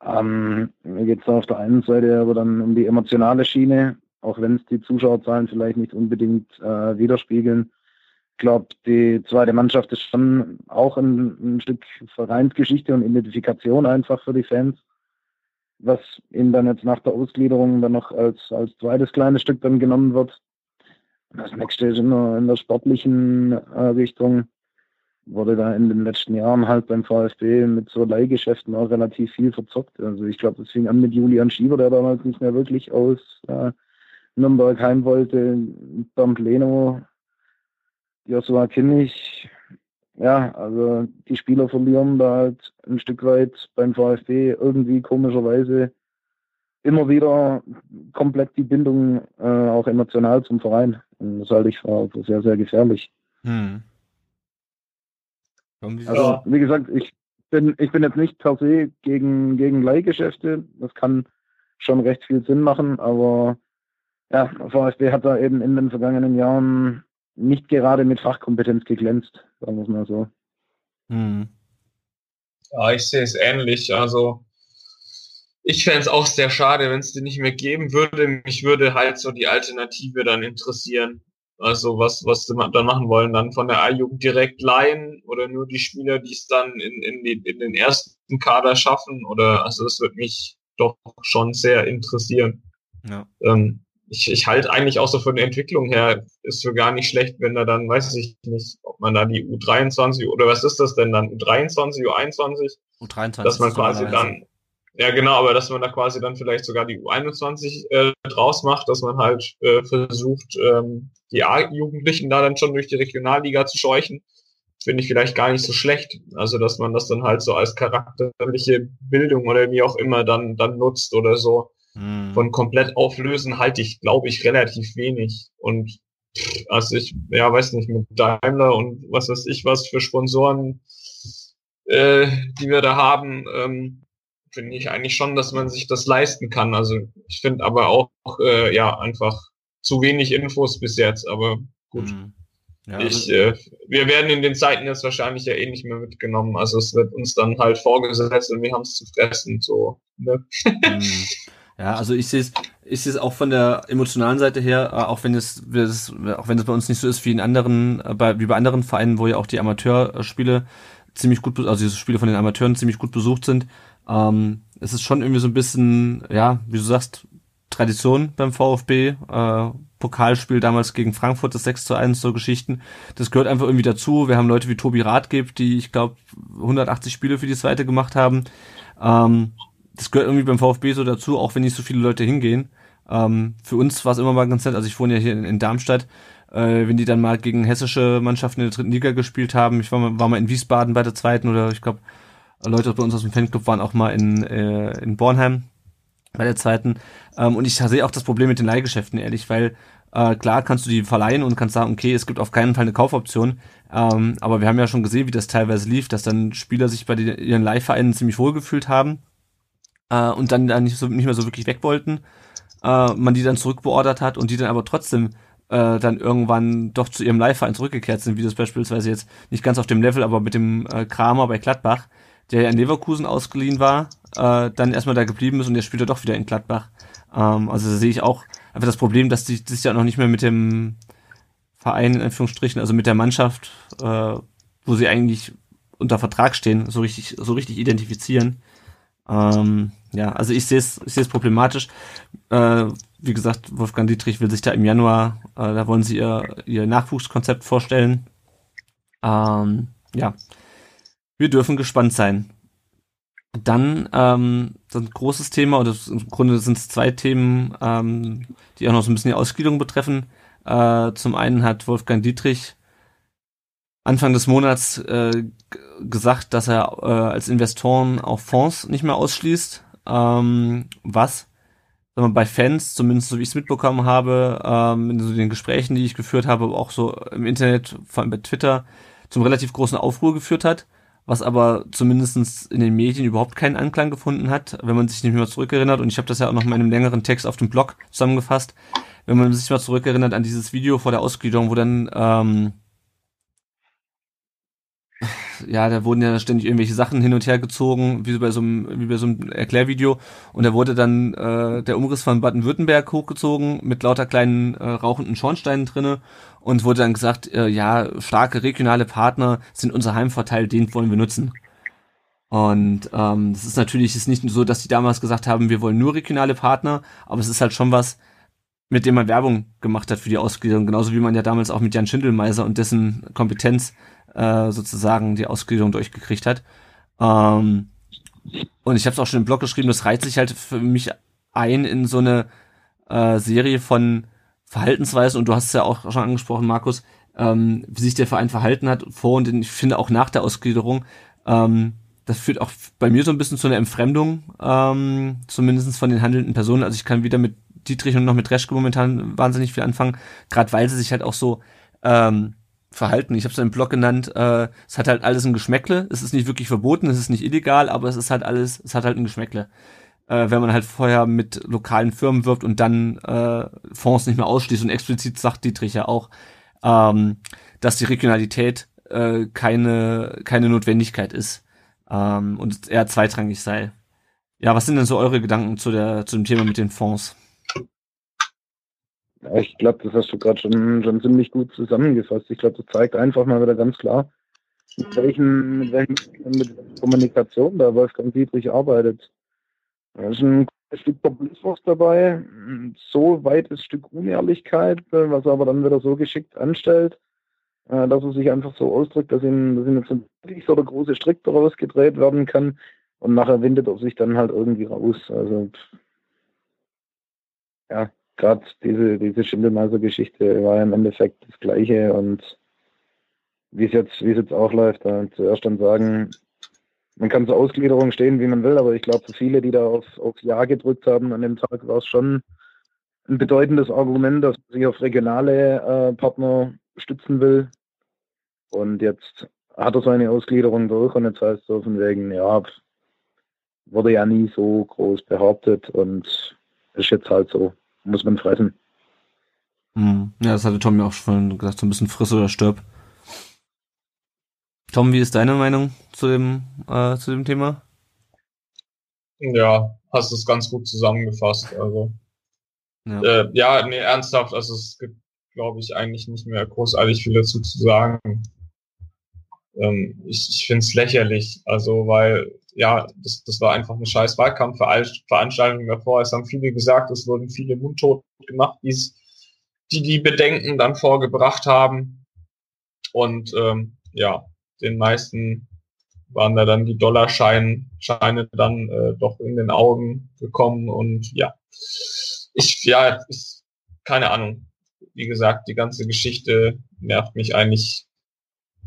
Ähm, mir geht es auf der einen Seite aber dann um die emotionale Schiene, auch wenn es die Zuschauerzahlen vielleicht nicht unbedingt äh, widerspiegeln. Ich glaube, die zweite Mannschaft ist schon auch ein, ein Stück Vereinsgeschichte und Identifikation einfach für die Fans, was ihnen dann jetzt nach der Ausgliederung dann noch als, als zweites kleines Stück dann genommen wird. Das nächste ist in der, in der sportlichen äh, Richtung wurde da in den letzten Jahren halt beim VfB mit so Leihgeschäften auch relativ viel verzockt. Also ich glaube, das fing an mit Julian Schieber, der damals nicht mehr wirklich aus äh, Nürnberg heim wollte, Bernd Leno, Joshua Kimmich. Ja, also die Spieler verlieren da halt ein Stück weit beim VfB irgendwie komischerweise immer wieder komplett die Bindung äh, auch emotional zum Verein. Und das halte ich für sehr, sehr gefährlich. Hm. Also, wie gesagt, ich bin, ich bin jetzt nicht per se gegen, gegen Leihgeschäfte. Das kann schon recht viel Sinn machen, aber ja, VfB hat da eben in den vergangenen Jahren nicht gerade mit Fachkompetenz geglänzt, sagen wir es mal so. Hm. Ja, ich sehe es ähnlich. Also ich fände es auch sehr schade, wenn es die nicht mehr geben würde. Mich würde halt so die Alternative dann interessieren. Also was, was sie dann machen wollen, dann von der A-Jugend direkt leihen oder nur die Spieler, die es dann in, in, die, in den ersten Kader schaffen oder also das wird mich doch schon sehr interessieren. Ja. Ähm, ich, ich halte eigentlich auch so von der Entwicklung her, ist für gar nicht schlecht, wenn da dann, weiß ich nicht, ob man da die U23 oder was ist das denn dann, U23, U21? U23. Dass man quasi dann, ja, genau, aber dass man da quasi dann vielleicht sogar die U21 äh, draus macht, dass man halt äh, versucht, ähm, die A-Jugendlichen da dann schon durch die Regionalliga zu scheuchen. finde ich vielleicht gar nicht so schlecht. Also, dass man das dann halt so als charakterliche Bildung oder wie auch immer dann, dann nutzt oder so. Hm. Von komplett auflösen halte ich, glaube ich, relativ wenig. Und also ich, ja, weiß nicht, mit Daimler und was weiß ich was für Sponsoren, äh, die wir da haben, ähm, finde ich eigentlich schon, dass man sich das leisten kann. Also ich finde aber auch, äh, ja, einfach zu wenig Infos bis jetzt, aber gut. Mhm. Ja, ich, also äh, wir werden in den Zeiten jetzt wahrscheinlich ja eh nicht mehr mitgenommen. Also es wird uns dann halt vorgesetzt und wir haben es zu fressen. So, ne? Mhm. Ja, also ich sehe es, ich sehe es auch von der emotionalen Seite her, äh, auch wenn es, auch wenn es bei uns nicht so ist wie in anderen, äh, bei, wie bei anderen Vereinen, wo ja auch die Amateurspiele ziemlich gut, also diese Spiele von den Amateuren ziemlich gut besucht sind. Ähm, es ist schon irgendwie so ein bisschen, ja, wie du sagst, Tradition beim VfB. Äh, Pokalspiel damals gegen Frankfurt, das 6 zu 1, so Geschichten. Das gehört einfach irgendwie dazu. Wir haben Leute wie Tobi Rathgeb, die, ich glaube, 180 Spiele für die zweite gemacht haben. Ähm, das gehört irgendwie beim VfB so dazu, auch wenn nicht so viele Leute hingehen. Ähm, für uns war es immer mal ganz nett, also ich wohne ja hier in, in Darmstadt, äh, wenn die dann mal gegen hessische Mannschaften in der dritten Liga gespielt haben. Ich war mal, war mal in Wiesbaden bei der zweiten oder ich glaube, Leute bei uns aus dem Fanclub waren auch mal in, äh, in Bornheim bei der zweiten. Ähm, und ich sehe auch das Problem mit den Leihgeschäften, ehrlich, weil äh, klar kannst du die verleihen und kannst sagen, okay, es gibt auf keinen Fall eine Kaufoption. Ähm, aber wir haben ja schon gesehen, wie das teilweise lief, dass dann Spieler sich bei den, ihren Leihvereinen ziemlich wohlgefühlt haben äh, und dann, dann nicht, so, nicht mehr so wirklich weg wollten. Äh, man die dann zurückbeordert hat und die dann aber trotzdem äh, dann irgendwann doch zu ihrem Leihverein zurückgekehrt sind, wie das beispielsweise jetzt nicht ganz auf dem Level, aber mit dem äh, Kramer bei Gladbach, der ja in Leverkusen ausgeliehen war, äh, dann erstmal da geblieben ist und der spielt ja doch wieder in Gladbach. Ähm, also da sehe ich auch einfach das Problem, dass die sich ja noch nicht mehr mit dem Verein, in Anführungsstrichen, also mit der Mannschaft, äh, wo sie eigentlich unter Vertrag stehen, so richtig, so richtig identifizieren. Ähm, ja, also ich sehe es, ich sehe es problematisch. Äh, wie gesagt, Wolfgang Dietrich will sich da im Januar, äh, da wollen sie ihr, ihr Nachwuchskonzept vorstellen. Ähm, ja, wir dürfen gespannt sein. Dann ähm, so ein großes Thema, oder im Grunde sind es zwei Themen, ähm, die auch noch so ein bisschen die Ausgliederung betreffen. Äh, zum einen hat Wolfgang Dietrich Anfang des Monats äh, gesagt, dass er äh, als Investoren auch Fonds nicht mehr ausschließt, ähm, was sagen wir, bei Fans, zumindest so wie ich es mitbekommen habe, ähm, in so den Gesprächen, die ich geführt habe, auch so im Internet, vor allem bei Twitter, zum relativ großen Aufruhr geführt hat was aber zumindestens in den Medien überhaupt keinen Anklang gefunden hat, wenn man sich nicht mehr zurückerinnert. Und ich habe das ja auch noch in einem längeren Text auf dem Blog zusammengefasst. Wenn man sich mal zurückerinnert an dieses Video vor der Ausgliederung, wo dann ähm, ja, da wurden ja ständig irgendwelche Sachen hin und her gezogen, wie bei so einem, wie bei so einem Erklärvideo. Und da wurde dann äh, der Umriss von Baden-Württemberg hochgezogen mit lauter kleinen äh, rauchenden Schornsteinen drinne und wurde dann gesagt, äh, ja, starke regionale Partner sind unser Heimvorteil, den wollen wir nutzen. Und ähm, das ist natürlich ist nicht so, dass die damals gesagt haben, wir wollen nur regionale Partner, aber es ist halt schon was, mit dem man Werbung gemacht hat für die Ausgliederung, genauso wie man ja damals auch mit Jan Schindelmeiser und dessen Kompetenz äh, sozusagen die Ausgliederung durchgekriegt hat. Ähm, und ich habe es auch schon im Blog geschrieben, das reiht sich halt für mich ein in so eine äh, Serie von Verhaltensweisen, und du hast es ja auch schon angesprochen, Markus, ähm, wie sich der Verein verhalten hat, vor und ich finde auch nach der Ausgliederung. Ähm, das führt auch bei mir so ein bisschen zu einer Entfremdung, ähm, zumindest von den handelnden Personen. Also ich kann wieder mit Dietrich und noch mit Reschke momentan wahnsinnig viel anfangen, gerade weil sie sich halt auch so ähm, verhalten. Ich habe es im Blog genannt, äh, es hat halt alles ein Geschmäckle. Es ist nicht wirklich verboten, es ist nicht illegal, aber es ist halt alles, es hat halt ein Geschmäckle. Äh, wenn man halt vorher mit lokalen Firmen wirbt und dann äh, Fonds nicht mehr ausschließt und explizit sagt Dietrich ja auch, ähm, dass die Regionalität äh, keine, keine Notwendigkeit ist ähm, und eher zweitrangig sei. Ja, was sind denn so eure Gedanken zu, der, zu dem Thema mit den Fonds? Ich glaube, das hast du gerade schon, schon ziemlich gut zusammengefasst. Ich glaube, das zeigt einfach mal wieder ganz klar, mit welchen, mit welchen mit Kommunikation da Wolfgang Dietrich arbeitet. Da ist ein Stück Populismus dabei, so weites Stück Unehrlichkeit, was er aber dann wieder so geschickt anstellt, äh, dass er sich einfach so ausdrückt, dass ihm, dass ihm jetzt wirklich so der große Strick daraus gedreht werden kann und nachher windet er sich dann halt irgendwie raus. Also ja, gerade diese, diese Schindelmeiser-Geschichte war ja im Endeffekt das Gleiche und wie es jetzt, es jetzt auch läuft. Äh, zuerst dann sagen, man kann zur Ausgliederung stehen, wie man will, aber ich glaube, für viele, die da auf, aufs Ja gedrückt haben an dem Tag, war es schon ein bedeutendes Argument, dass man sich auf regionale äh, Partner stützen will. Und jetzt hat er seine Ausgliederung durch und jetzt heißt es so von wegen, ja, wurde ja nie so groß behauptet und ist jetzt halt so, muss man fressen. Hm. Ja, das hatte Tom ja auch schon gesagt, so ein bisschen friss oder stirb. Tom, wie ist deine Meinung zu dem, äh, zu dem Thema? Ja, hast es ganz gut zusammengefasst. Also ja, äh, ja nee, ernsthaft, also es gibt, glaube ich, eigentlich nicht mehr großartig viel dazu zu sagen. Ähm, ich ich finde es lächerlich, also weil ja, das, das war einfach eine scheiß Wahlkampfveranstaltung davor. Es haben viele gesagt, es wurden viele mundtot gemacht, die's, die die Bedenken dann vorgebracht haben. Und ähm, ja, den meisten waren da dann die Dollarscheine Scheine dann äh, doch in den Augen gekommen und ja, ich, ja, ich, keine Ahnung. Wie gesagt, die ganze Geschichte nervt mich eigentlich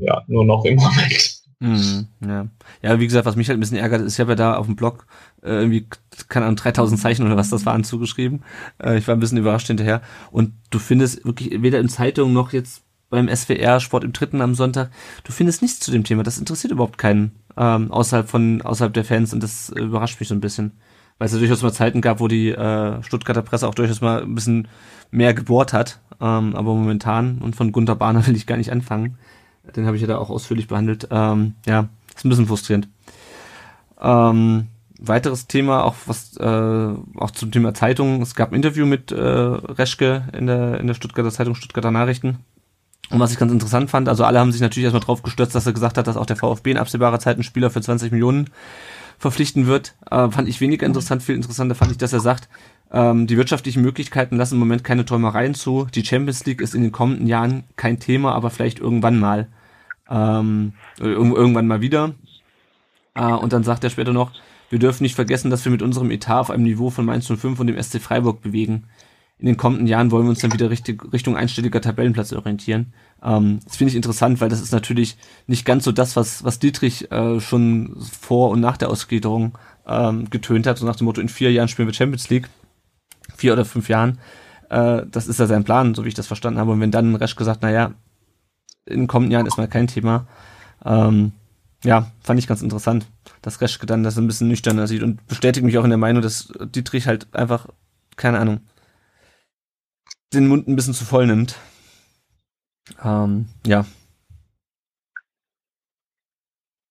ja nur noch im Moment. Mhm, ja. ja, wie gesagt, was mich halt ein bisschen ärgert, ist, ich habe ja da auf dem Blog äh, irgendwie, keine Ahnung, 3000 Zeichen oder was das waren zugeschrieben. Äh, ich war ein bisschen überrascht hinterher. Und du findest wirklich weder in Zeitungen noch jetzt beim SWR Sport im Dritten am Sonntag. Du findest nichts zu dem Thema. Das interessiert überhaupt keinen ähm, außerhalb von außerhalb der Fans und das äh, überrascht mich so ein bisschen, weil es ja durchaus mal Zeiten gab, wo die äh, Stuttgarter Presse auch durchaus mal ein bisschen mehr gebohrt hat. Ähm, aber momentan und von Gunter Bahner will ich gar nicht anfangen. Den habe ich ja da auch ausführlich behandelt. Ähm, ja, ist ein bisschen frustrierend. Ähm, weiteres Thema, auch was äh, auch zum Thema Zeitung. Es gab ein Interview mit äh, Reschke in der in der Stuttgarter Zeitung Stuttgarter Nachrichten. Und was ich ganz interessant fand, also alle haben sich natürlich erstmal drauf gestürzt, dass er gesagt hat, dass auch der VfB in absehbarer Zeit einen Spieler für 20 Millionen verpflichten wird. Äh, fand ich weniger interessant. Viel interessanter fand ich, dass er sagt, ähm, die wirtschaftlichen Möglichkeiten lassen im Moment keine Träumereien zu. Die Champions League ist in den kommenden Jahren kein Thema, aber vielleicht irgendwann mal. Ähm, irgendwann mal wieder. Äh, und dann sagt er später noch, wir dürfen nicht vergessen, dass wir mit unserem Etat auf einem Niveau von Mainz 05 und dem SC Freiburg bewegen in den kommenden Jahren wollen wir uns dann wieder richtig, Richtung einstelliger Tabellenplatz orientieren. Ähm, das finde ich interessant, weil das ist natürlich nicht ganz so das, was, was Dietrich äh, schon vor und nach der Ausgliederung ähm, getönt hat, so nach dem Motto, in vier Jahren spielen wir Champions League. Vier oder fünf Jahren. Äh, das ist ja sein Plan, so wie ich das verstanden habe. Und wenn dann Resch gesagt, naja, in den kommenden Jahren ist mal kein Thema. Ähm, ja, fand ich ganz interessant, dass Reschke dann das ein bisschen nüchterner sieht und bestätigt mich auch in der Meinung, dass Dietrich halt einfach, keine Ahnung, den Mund ein bisschen zu voll nimmt. Ähm, ja.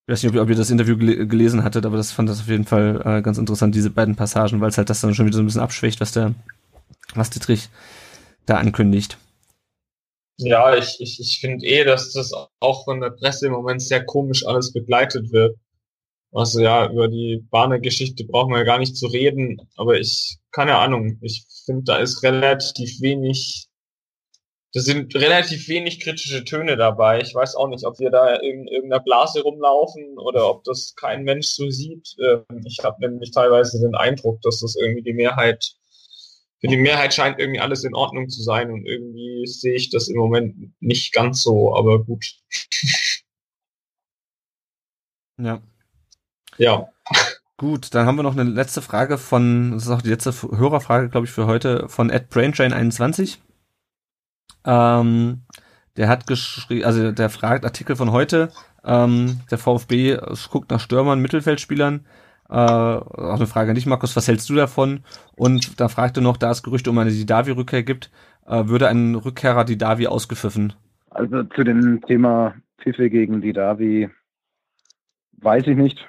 Ich weiß nicht, ob ihr, das Interview gel gelesen hattet, aber das fand das auf jeden Fall äh, ganz interessant, diese beiden Passagen, weil es halt das dann schon wieder so ein bisschen abschwächt, was der, was Dietrich da ankündigt. Ja, ich, ich, ich finde eh, dass das auch von der Presse im Moment sehr komisch alles begleitet wird. Also ja, über die Bahner-Geschichte brauchen wir ja gar nicht zu reden, aber ich, keine Ahnung, ich finde, da ist relativ wenig, da sind relativ wenig kritische Töne dabei. Ich weiß auch nicht, ob wir da in irgendeiner Blase rumlaufen oder ob das kein Mensch so sieht. Ähm, ich habe nämlich teilweise den Eindruck, dass das irgendwie die Mehrheit, für die Mehrheit scheint irgendwie alles in Ordnung zu sein und irgendwie sehe ich das im Moment nicht ganz so, aber gut. Ja. Ja. Gut, dann haben wir noch eine letzte Frage von, das ist auch die letzte Hörerfrage, glaube ich, für heute, von Ed Braintrain21. Ähm, der hat geschrieben, also der fragt Artikel von heute, ähm, der VfB guckt nach Stürmern, Mittelfeldspielern. Äh, auch eine Frage an dich, Markus, was hältst du davon? Und da fragte noch, da es Gerüchte um eine Didavi-Rückkehr gibt, äh, würde ein Rückkehrer Didavi ausgepfiffen? Also zu dem Thema Pfiffe gegen Didavi weiß ich nicht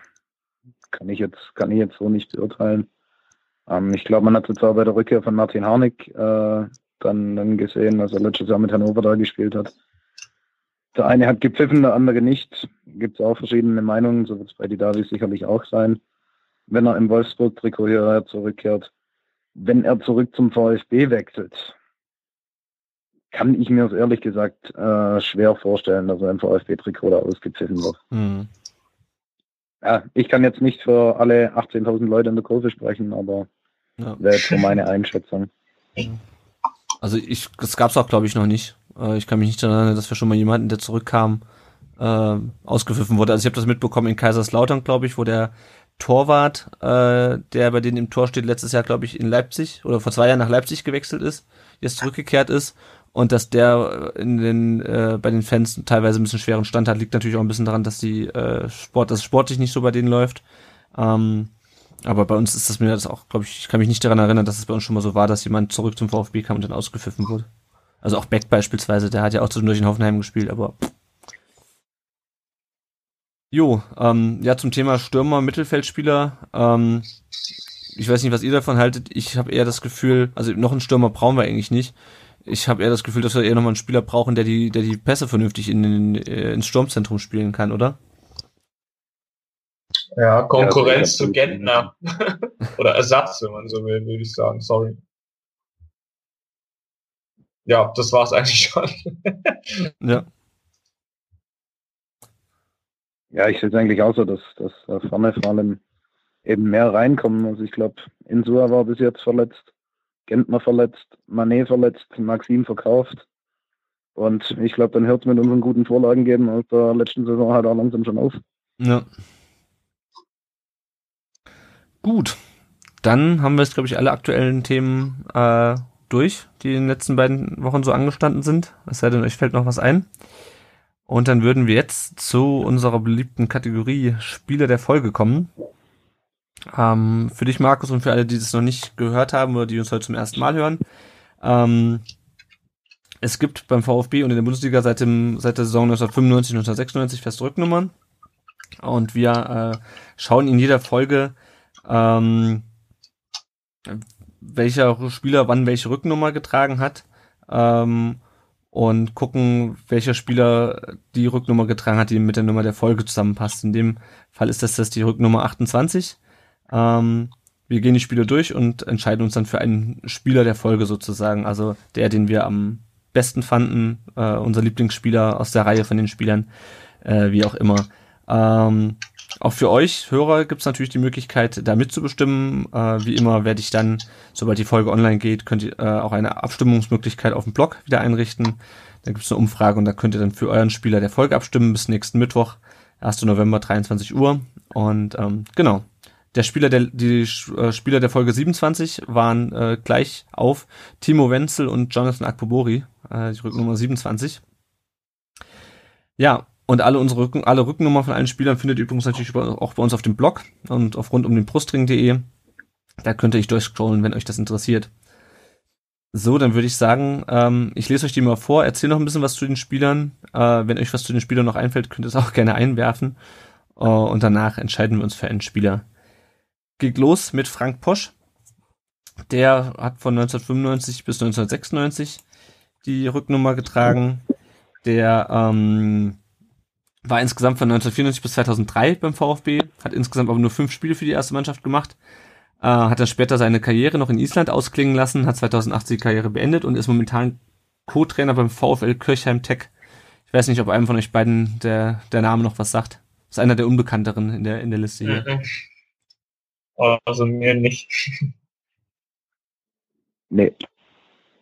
kann ich jetzt, kann ich jetzt so nicht beurteilen. Ähm, ich glaube, man hat jetzt auch bei der Rückkehr von Martin Harnik äh, dann, dann gesehen, dass er letztes Jahr mit Hannover da gespielt hat. Der eine hat gepfiffen, der andere nicht. Gibt es auch verschiedene Meinungen, so wird es bei die Davis sicherlich auch sein. Wenn er im Wolfsburg-Trikot hierher zurückkehrt, wenn er zurück zum VfB wechselt, kann ich mir das ehrlich gesagt äh, schwer vorstellen, dass er im VfB-Trikot da ausgepfiffen wird. Mhm ja, ich kann jetzt nicht für alle 18.000 Leute in der Kurve sprechen, aber ja. wäre jetzt so meine Einschätzung. Also ich, das gab's auch glaube ich noch nicht. Äh, ich kann mich nicht daran erinnern, dass wir schon mal jemanden, der zurückkam, äh, ausgepfiffen wurde. Also ich habe das mitbekommen in Kaiserslautern, glaube ich, wo der Torwart, äh, der bei denen im Tor steht, letztes Jahr, glaube ich, in Leipzig oder vor zwei Jahren nach Leipzig gewechselt ist, jetzt zurückgekehrt ist und dass der in den äh, bei den Fans teilweise ein bisschen schweren Stand hat, liegt natürlich auch ein bisschen daran, dass die äh, Sport, dass sportlich nicht so bei denen läuft. Ähm, aber bei uns ist das mir das auch, glaube ich, ich kann mich nicht daran erinnern, dass es bei uns schon mal so war, dass jemand zurück zum VfB kam und dann ausgepfiffen wurde. Also auch Beck beispielsweise, der hat ja auch zwischendurch in Hoffenheim gespielt, aber. Jo, ähm, ja, zum Thema Stürmer, Mittelfeldspieler. Ähm, ich weiß nicht, was ihr davon haltet. Ich habe eher das Gefühl, also noch einen Stürmer brauchen wir eigentlich nicht. Ich habe eher das Gefühl, dass wir eher nochmal einen Spieler brauchen, der die, der die Pässe vernünftig in, in, äh, ins Sturmzentrum spielen kann, oder? Ja, Konkurrenz ja, zu Gentner. Oder Ersatz, wenn man so will, würde ich sagen. Sorry. Ja, das war's eigentlich schon. ja. Ja, ich sehe es eigentlich auch so, dass, dass da vorne vor allem eben mehr reinkommen. Also ich glaube, Insua war bis jetzt verletzt, Gentner verletzt, Manet verletzt, Maxim verkauft. Und ich glaube, dann hört es mit unseren guten Vorlagen geben aus der letzten Saison halt auch langsam schon auf. Ja. Gut, dann haben wir jetzt, glaube ich, alle aktuellen Themen äh, durch, die in den letzten beiden Wochen so angestanden sind. Es sei denn, euch fällt noch was ein. Und dann würden wir jetzt zu unserer beliebten Kategorie Spieler der Folge kommen. Ähm, für dich, Markus, und für alle, die das noch nicht gehört haben oder die uns heute zum ersten Mal hören. Ähm, es gibt beim VfB und in der Bundesliga seit, dem, seit der Saison 1995, 1996 feste Rücknummern. Und wir äh, schauen in jeder Folge ähm, welcher Spieler wann welche Rücknummer getragen hat ähm, und gucken, welcher Spieler die Rücknummer getragen hat, die mit der Nummer der Folge zusammenpasst. In dem Fall ist das, das die Rücknummer 28. Ähm, wir gehen die Spiele durch und entscheiden uns dann für einen Spieler der Folge sozusagen, also der, den wir am besten fanden, äh, unser Lieblingsspieler aus der Reihe von den Spielern, äh, wie auch immer. Ähm, auch für euch Hörer gibt es natürlich die Möglichkeit, da mitzubestimmen. Äh, wie immer werde ich dann, sobald die Folge online geht, könnt ihr äh, auch eine Abstimmungsmöglichkeit auf dem Blog wieder einrichten. Da gibt es eine Umfrage und da könnt ihr dann für euren Spieler der Folge abstimmen bis nächsten Mittwoch, 1. November, 23 Uhr. Und ähm, genau, der Spieler der die äh, Spieler der Folge 27 waren äh, gleich auf Timo Wenzel und Jonathan Akpobori, äh, die Rücknummer 27. Ja, und alle unsere Rücken, alle Rückennummer von allen Spielern findet ihr übrigens natürlich auch bei uns auf dem Blog und auf rund um den Brustring.de. Da könnt ihr euch durchscrollen, wenn euch das interessiert. So, dann würde ich sagen, ähm, ich lese euch die mal vor, erzähle noch ein bisschen was zu den Spielern. Äh, wenn euch was zu den Spielern noch einfällt, könnt ihr es auch gerne einwerfen. Äh, und danach entscheiden wir uns für einen Spieler. Geht los mit Frank Posch. Der hat von 1995 bis 1996 die Rücknummer getragen. Der ähm, war insgesamt von 1994 bis 2003 beim VfB, hat insgesamt aber nur fünf Spiele für die erste Mannschaft gemacht, äh, hat dann später seine Karriere noch in Island ausklingen lassen, hat 2008 die Karriere beendet und ist momentan Co-Trainer beim VfL Kirchheim Tech. Ich weiß nicht, ob einem von euch beiden der, der Name noch was sagt. ist einer der unbekannteren in der, in der Liste hier. Mhm. Also mir nicht. Nee.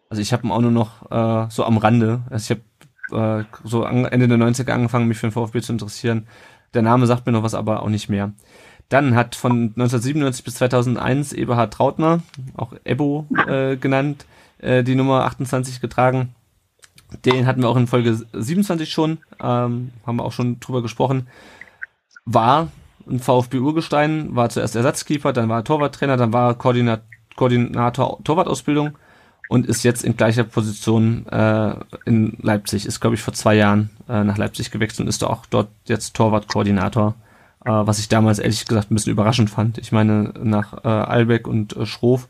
Also ich habe ihn auch nur noch äh, so am Rande. Also ich habe äh, so Ende der 90er angefangen, mich für den VfB zu interessieren. Der Name sagt mir noch was, aber auch nicht mehr. Dann hat von 1997 bis 2001 Eberhard Trautner, auch Ebo äh, genannt, äh, die Nummer 28 getragen. Den hatten wir auch in Folge 27 schon, ähm, haben wir auch schon drüber gesprochen. War ein VfB-Urgestein, war zuerst Ersatzkeeper, dann war er Torwarttrainer, dann war er Koordinat Koordinator Torwartausbildung und ist jetzt in gleicher Position äh, in Leipzig. Ist, glaube ich, vor zwei Jahren äh, nach Leipzig gewechselt und ist auch dort jetzt Torwartkoordinator, äh, was ich damals ehrlich gesagt ein bisschen überraschend fand. Ich meine, nach äh, Albeck und äh, Schroff,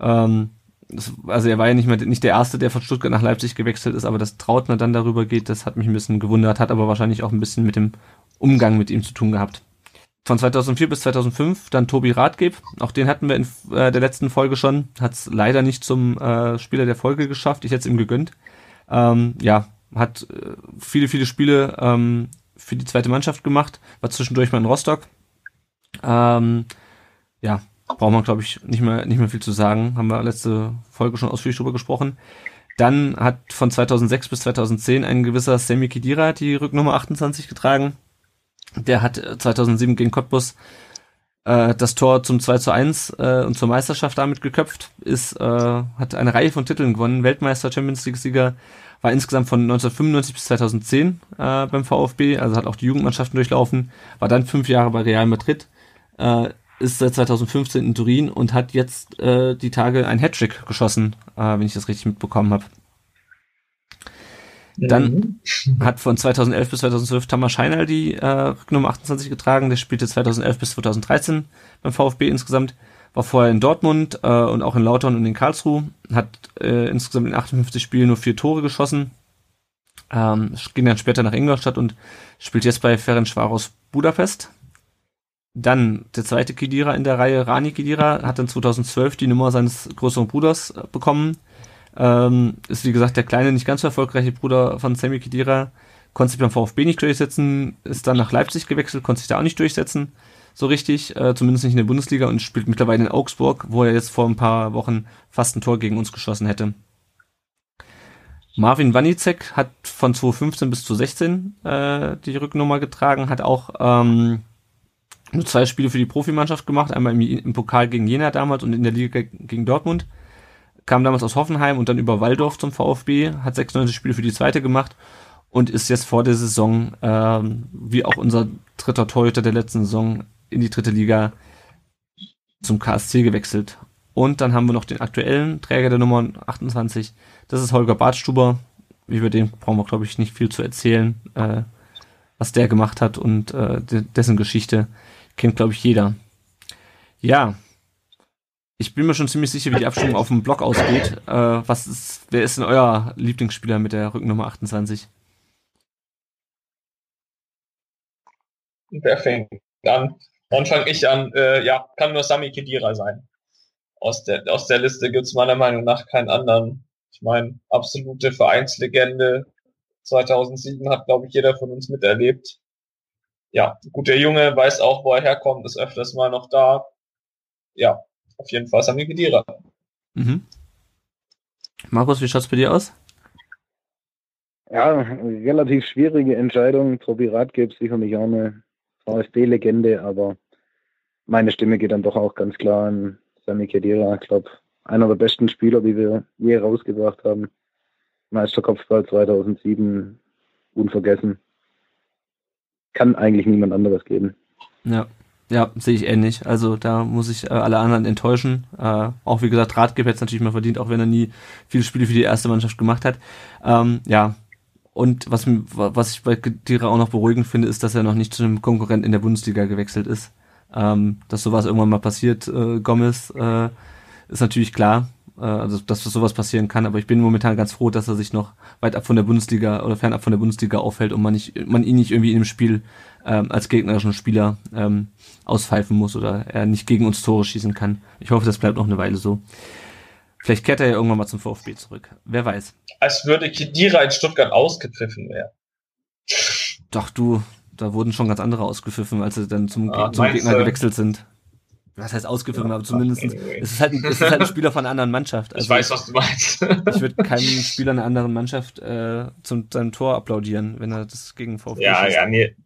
ähm, das, also er war ja nicht mehr nicht der Erste, der von Stuttgart nach Leipzig gewechselt ist, aber dass Trautner dann darüber geht, das hat mich ein bisschen gewundert, hat aber wahrscheinlich auch ein bisschen mit dem Umgang mit ihm zu tun gehabt von 2004 bis 2005 dann Tobi Radgeb. Auch den hatten wir in äh, der letzten Folge schon. Hat es leider nicht zum äh, Spieler der Folge geschafft. Ich hätte es ihm gegönnt. Ähm, ja, hat äh, viele, viele Spiele ähm, für die zweite Mannschaft gemacht. War zwischendurch mal in Rostock. Ähm, ja, braucht man, glaube ich, nicht mehr, nicht mehr viel zu sagen. Haben wir letzte Folge schon ausführlich drüber gesprochen. Dann hat von 2006 bis 2010 ein gewisser Sammy Kidira die Rücknummer 28 getragen. Der hat 2007 gegen Cottbus äh, das Tor zum 2 zu 1 äh, und zur Meisterschaft damit geköpft, ist, äh, hat eine Reihe von Titeln gewonnen, Weltmeister, Champions League-Sieger, war insgesamt von 1995 bis 2010 äh, beim VfB, also hat auch die Jugendmannschaften durchlaufen, war dann fünf Jahre bei Real Madrid, äh, ist seit 2015 in Turin und hat jetzt äh, die Tage ein Hattrick geschossen, äh, wenn ich das richtig mitbekommen habe. Dann mhm. hat von 2011 bis 2012 Thomas Scheinal die äh, Nummer 28 getragen. Der spielte 2011 bis 2013 beim VfB insgesamt. War vorher in Dortmund äh, und auch in Lautern und in Karlsruhe. Hat äh, insgesamt in 58 Spielen nur vier Tore geschossen. Ähm, ging dann später nach Ingolstadt und spielt jetzt bei Ferencvaros Budapest. Dann der zweite Kidira in der Reihe, Rani Kidira, hat dann 2012 die Nummer seines größeren Bruders äh, bekommen ähm, ist wie gesagt der kleine, nicht ganz so erfolgreiche Bruder von Sammy Kedira. Konnte sich beim VfB nicht durchsetzen, ist dann nach Leipzig gewechselt, konnte sich da auch nicht durchsetzen. So richtig, äh, zumindest nicht in der Bundesliga und spielt mittlerweile in Augsburg, wo er jetzt vor ein paar Wochen fast ein Tor gegen uns geschossen hätte. Marvin Wanicek hat von 2015 bis 2016 äh, die Rücknummer getragen, hat auch ähm, nur zwei Spiele für die Profimannschaft gemacht, einmal im, im Pokal gegen Jena damals und in der Liga gegen Dortmund kam damals aus Hoffenheim und dann über Waldorf zum VfB, hat 96 Spiele für die zweite gemacht und ist jetzt vor der Saison, ähm, wie auch unser dritter Torhüter der letzten Saison, in die dritte Liga zum KSC gewechselt. Und dann haben wir noch den aktuellen Träger der Nummer 28, das ist Holger Bartstuber. Über den brauchen wir, glaube ich, nicht viel zu erzählen. Äh, was der gemacht hat und äh, dessen Geschichte kennt, glaube ich, jeder. Ja, ich bin mir schon ziemlich sicher, wie die Abstimmung auf dem Blog ausgeht. Äh, was ist, wer ist denn euer Lieblingsspieler mit der Rückennummer 28? Wer fängt an? Dann fange ich an. Äh, ja, kann nur Sami Kedira sein. Aus der, aus der Liste gibt es meiner Meinung nach keinen anderen. Ich meine, absolute Vereinslegende. 2007 hat, glaube ich, jeder von uns miterlebt. Ja, gut, der Junge weiß auch, wo er herkommt, ist öfters mal noch da. Ja, auf jeden Fall Sami Khedira. Mhm. Markus, wie schaut's bei dir aus? Ja, relativ schwierige Entscheidung. Tobi Rath sicherlich auch eine VfB-Legende, aber meine Stimme geht dann doch auch ganz klar an Sami Khedira. Ich glaube, einer der besten Spieler, die wir je rausgebracht haben. Meisterkopfball 2007, unvergessen. Kann eigentlich niemand anderes geben. Ja, ja, sehe ich ähnlich. Also da muss ich äh, alle anderen enttäuschen. Äh, auch wie gesagt, hätte es natürlich mal verdient, auch wenn er nie viele Spiele für die erste Mannschaft gemacht hat. Ähm, ja, und was, was ich bei Dira auch noch beruhigend finde, ist, dass er noch nicht zu einem Konkurrent in der Bundesliga gewechselt ist. Ähm, dass sowas irgendwann mal passiert, äh, Gomez, äh, ist natürlich klar, also dass sowas passieren kann, aber ich bin momentan ganz froh, dass er sich noch weit ab von der Bundesliga oder fernab von der Bundesliga aufhält und man, nicht, man ihn nicht irgendwie in dem Spiel ähm, als gegnerischen Spieler ähm, auspfeifen muss oder er nicht gegen uns Tore schießen kann. Ich hoffe, das bleibt noch eine Weile so. Vielleicht kehrt er ja irgendwann mal zum VfB zurück. Wer weiß. Als würde Kedira in Stuttgart ausgepfiffen werden. Doch, du, da wurden schon ganz andere ausgepfiffen, als sie dann zum, ah, zum Gegner gewechselt sind. Was heißt ausgepfiffen, ja, aber zumindest anyway. es ist halt ein, es ist halt ein Spieler von einer anderen Mannschaft. Also ich weiß, was du meinst. ich würde keinem Spieler einer anderen Mannschaft äh, zum seinem Tor applaudieren, wenn er das gegen VfB Ja, schießt. ja, nee.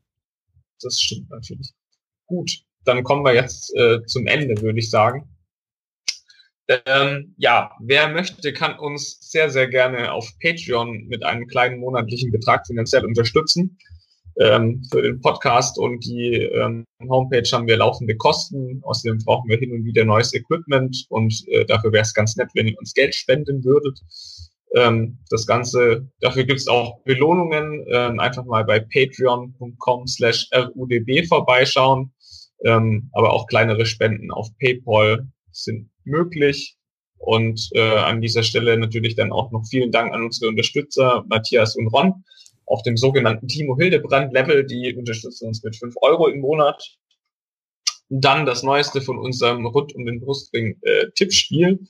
Das stimmt natürlich. Gut, dann kommen wir jetzt äh, zum Ende, würde ich sagen. Ähm, ja, wer möchte, kann uns sehr, sehr gerne auf Patreon mit einem kleinen monatlichen Betrag finanziell unterstützen. Ähm, für den Podcast und die ähm, Homepage haben wir laufende Kosten. Außerdem brauchen wir hin und wieder neues Equipment und äh, dafür wäre es ganz nett, wenn ihr uns Geld spenden würdet. Ähm, das Ganze, dafür gibt es auch Belohnungen. Ähm, einfach mal bei patreon.com slash rudb vorbeischauen. Ähm, aber auch kleinere Spenden auf PayPal sind möglich. Und äh, an dieser Stelle natürlich dann auch noch vielen Dank an unsere Unterstützer Matthias und Ron auf dem sogenannten Timo Hildebrand Level. Die unterstützen uns mit fünf Euro im Monat. Dann das Neueste von unserem Rund um den Brustring äh, Tippspiel.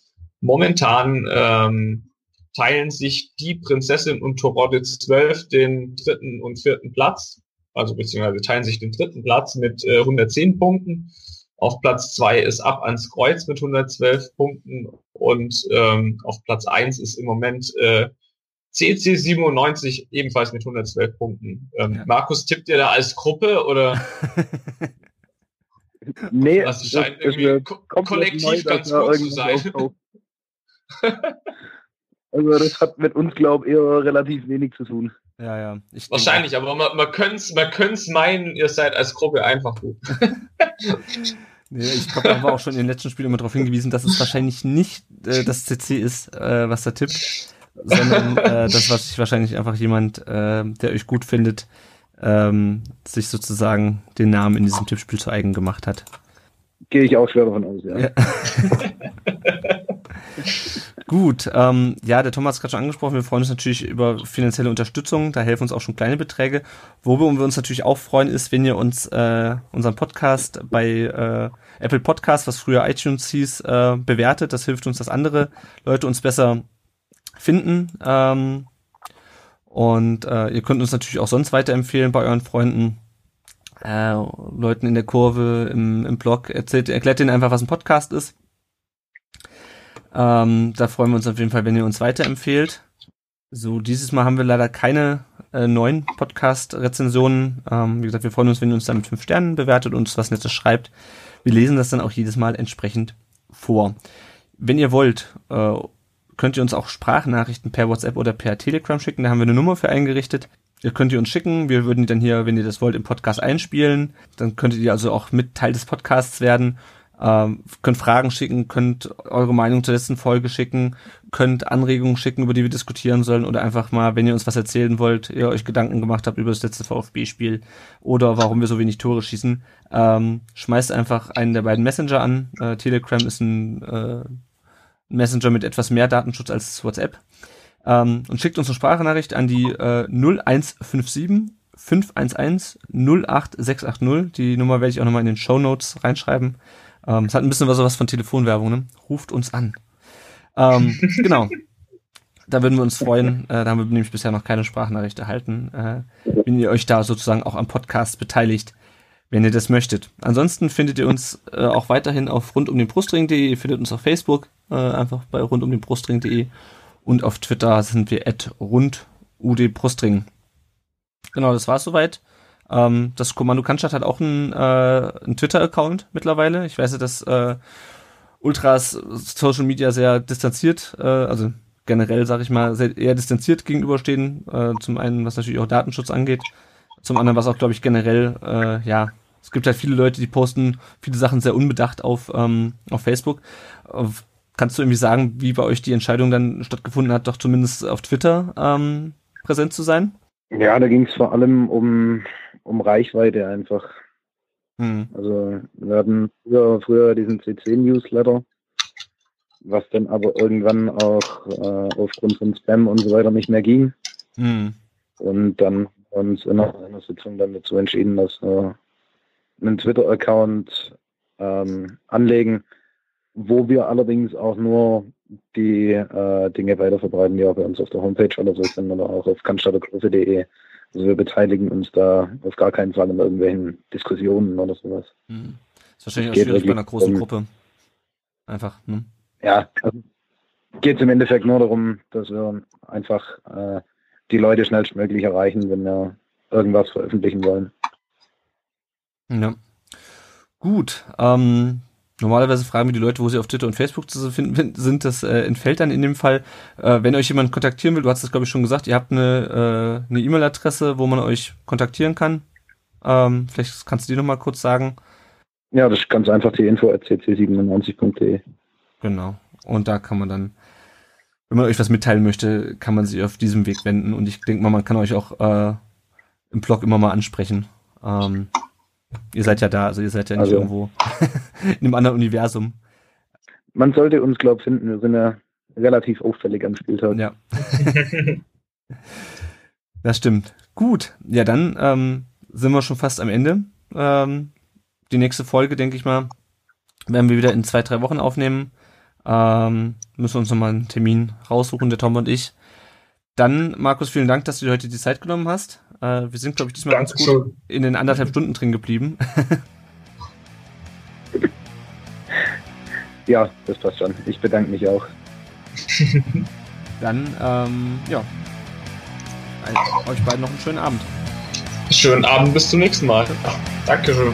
Momentan ähm, teilen sich die Prinzessin und Toroditz 12 den dritten und vierten Platz. Also beziehungsweise teilen sich den dritten Platz mit äh, 110 Punkten. Auf Platz zwei ist Ab ans Kreuz mit 112 Punkten und ähm, auf Platz eins ist im Moment äh, CC97 ebenfalls mit 112 Punkten. Ähm, ja. Markus, tippt ihr da als Gruppe oder? nee, das scheint irgendwie ko kollektiv neu, ganz gut zu sein. also das hat mit uns, glaube ich, eher relativ wenig zu tun. Ja, ja. Ich Wahrscheinlich, denke, aber man, man könnte es man meinen, ihr seid als Gruppe einfach gut. nee, ich glaube, da haben wir auch schon in den letzten Spielen immer darauf hingewiesen, dass es wahrscheinlich nicht äh, das CC ist, äh, was da tippt, sondern äh, das, was sich wahrscheinlich einfach jemand, äh, der euch gut findet, ähm, sich sozusagen den Namen in diesem Tippspiel zu eigen gemacht hat. Gehe ich auch schwer davon aus, ja. ja. Gut, ähm, ja, der Thomas hat gerade schon angesprochen, wir freuen uns natürlich über finanzielle Unterstützung, da helfen uns auch schon kleine Beträge. Worüber wir uns natürlich auch freuen, ist, wenn ihr uns äh, unseren Podcast bei äh, Apple Podcast, was früher iTunes hieß, äh, bewertet. Das hilft uns, dass andere Leute uns besser finden. Ähm, und äh, ihr könnt uns natürlich auch sonst weiterempfehlen bei euren Freunden, äh, Leuten in der Kurve, im, im Blog. Erzählt, erklärt ihnen einfach, was ein Podcast ist. Ähm, da freuen wir uns auf jeden Fall, wenn ihr uns weiterempfehlt. So, dieses Mal haben wir leider keine äh, neuen Podcast-Rezensionen. Ähm, wie gesagt, wir freuen uns, wenn ihr uns da mit fünf Sternen bewertet und uns was Nettes schreibt. Wir lesen das dann auch jedes Mal entsprechend vor. Wenn ihr wollt, äh, könnt ihr uns auch Sprachnachrichten per WhatsApp oder per Telegram schicken. Da haben wir eine Nummer für eingerichtet. Ihr könnt ihr uns schicken. Wir würden die dann hier, wenn ihr das wollt, im Podcast einspielen. Dann könntet ihr also auch mit Teil des Podcasts werden ähm, könnt Fragen schicken, könnt eure Meinung zur letzten Folge schicken, könnt Anregungen schicken, über die wir diskutieren sollen oder einfach mal, wenn ihr uns was erzählen wollt, ihr euch Gedanken gemacht habt über das letzte VfB-Spiel oder warum wir so wenig Tore schießen, ähm, schmeißt einfach einen der beiden Messenger an. Äh, Telegram ist ein äh, Messenger mit etwas mehr Datenschutz als WhatsApp ähm, und schickt uns eine Sprachnachricht an die äh, 0157 511 08680. Die Nummer werde ich auch nochmal in den Show Notes reinschreiben. Ähm, es hat ein bisschen was, was von Telefonwerbung, ne? Ruft uns an. Ähm, genau. Da würden wir uns freuen. Äh, da haben wir nämlich bisher noch keine Sprachnachricht erhalten. Äh, wenn ihr euch da sozusagen auch am Podcast beteiligt, wenn ihr das möchtet. Ansonsten findet ihr uns äh, auch weiterhin auf rundumdenbrustring.de. Ihr findet uns auf Facebook, äh, einfach bei rundumdenbrustring.de. Und auf Twitter sind wir at rundudbrustring. Genau, das war's soweit. Ähm, das Kommando Cannstatt hat auch einen, äh, einen Twitter-Account mittlerweile. Ich weiß ja, dass äh, Ultras Social Media sehr distanziert, äh, also generell, sag ich mal, sehr, eher distanziert gegenüberstehen. Äh, zum einen, was natürlich auch Datenschutz angeht. Zum anderen, was auch, glaube ich, generell, äh, ja, es gibt halt viele Leute, die posten viele Sachen sehr unbedacht auf, ähm, auf Facebook. Auf, kannst du irgendwie sagen, wie bei euch die Entscheidung dann stattgefunden hat, doch zumindest auf Twitter ähm, präsent zu sein? Ja, da ging es vor allem um um Reichweite einfach. Hm. Also wir hatten früher, früher diesen CC-Newsletter, was dann aber irgendwann auch äh, aufgrund von Spam und so weiter nicht mehr ging. Hm. Und dann uns in einer Sitzung dann dazu entschieden, dass wir einen Twitter-Account ähm, anlegen, wo wir allerdings auch nur die äh, Dinge weiterverbreiten, die auch bei uns auf der Homepage oder so sind oder auch auf cannstattergruppe.de. Also wir beteiligen uns da auf gar keinen Fall in irgendwelchen Diskussionen oder sowas. Hm. Ist wahrscheinlich auch schwierig bei einer großen um, Gruppe. Einfach, ne? Ja, also geht es im Endeffekt nur darum, dass wir einfach äh, die Leute schnellstmöglich erreichen, wenn wir irgendwas veröffentlichen wollen. Ja. Gut. Ähm, Normalerweise fragen wir die Leute, wo sie auf Twitter und Facebook zu finden sind. Das äh, entfällt dann in dem Fall. Äh, wenn euch jemand kontaktieren will, du hast das glaube ich schon gesagt, ihr habt eine äh, eine E-Mail-Adresse, wo man euch kontaktieren kann. Ähm, vielleicht kannst du die nochmal kurz sagen. Ja, das ist ganz einfach die info at cc97.de. Genau. Und da kann man dann, wenn man euch was mitteilen möchte, kann man sich auf diesem Weg wenden. Und ich denke mal, man kann euch auch äh, im Blog immer mal ansprechen. Ähm, Ihr seid ja da, also ihr seid ja nicht also, irgendwo in einem anderen Universum. Man sollte uns, glaube ich, finden. Wir sind ja relativ auffällig am Spieltag. Ja. das stimmt. Gut. Ja, dann ähm, sind wir schon fast am Ende. Ähm, die nächste Folge, denke ich mal, werden wir wieder in zwei, drei Wochen aufnehmen. Ähm, müssen wir uns nochmal einen Termin raussuchen, der Tom und ich. Dann, Markus, vielen Dank, dass du dir heute die Zeit genommen hast. Äh, wir sind, glaube ich, diesmal Dankeschön. ganz gut in den anderthalb Stunden drin geblieben. Ja, das passt schon. Ich bedanke mich auch. Dann, ähm, ja. Euch beiden noch einen schönen Abend. Schönen Abend, bis zum nächsten Mal. Dankeschön.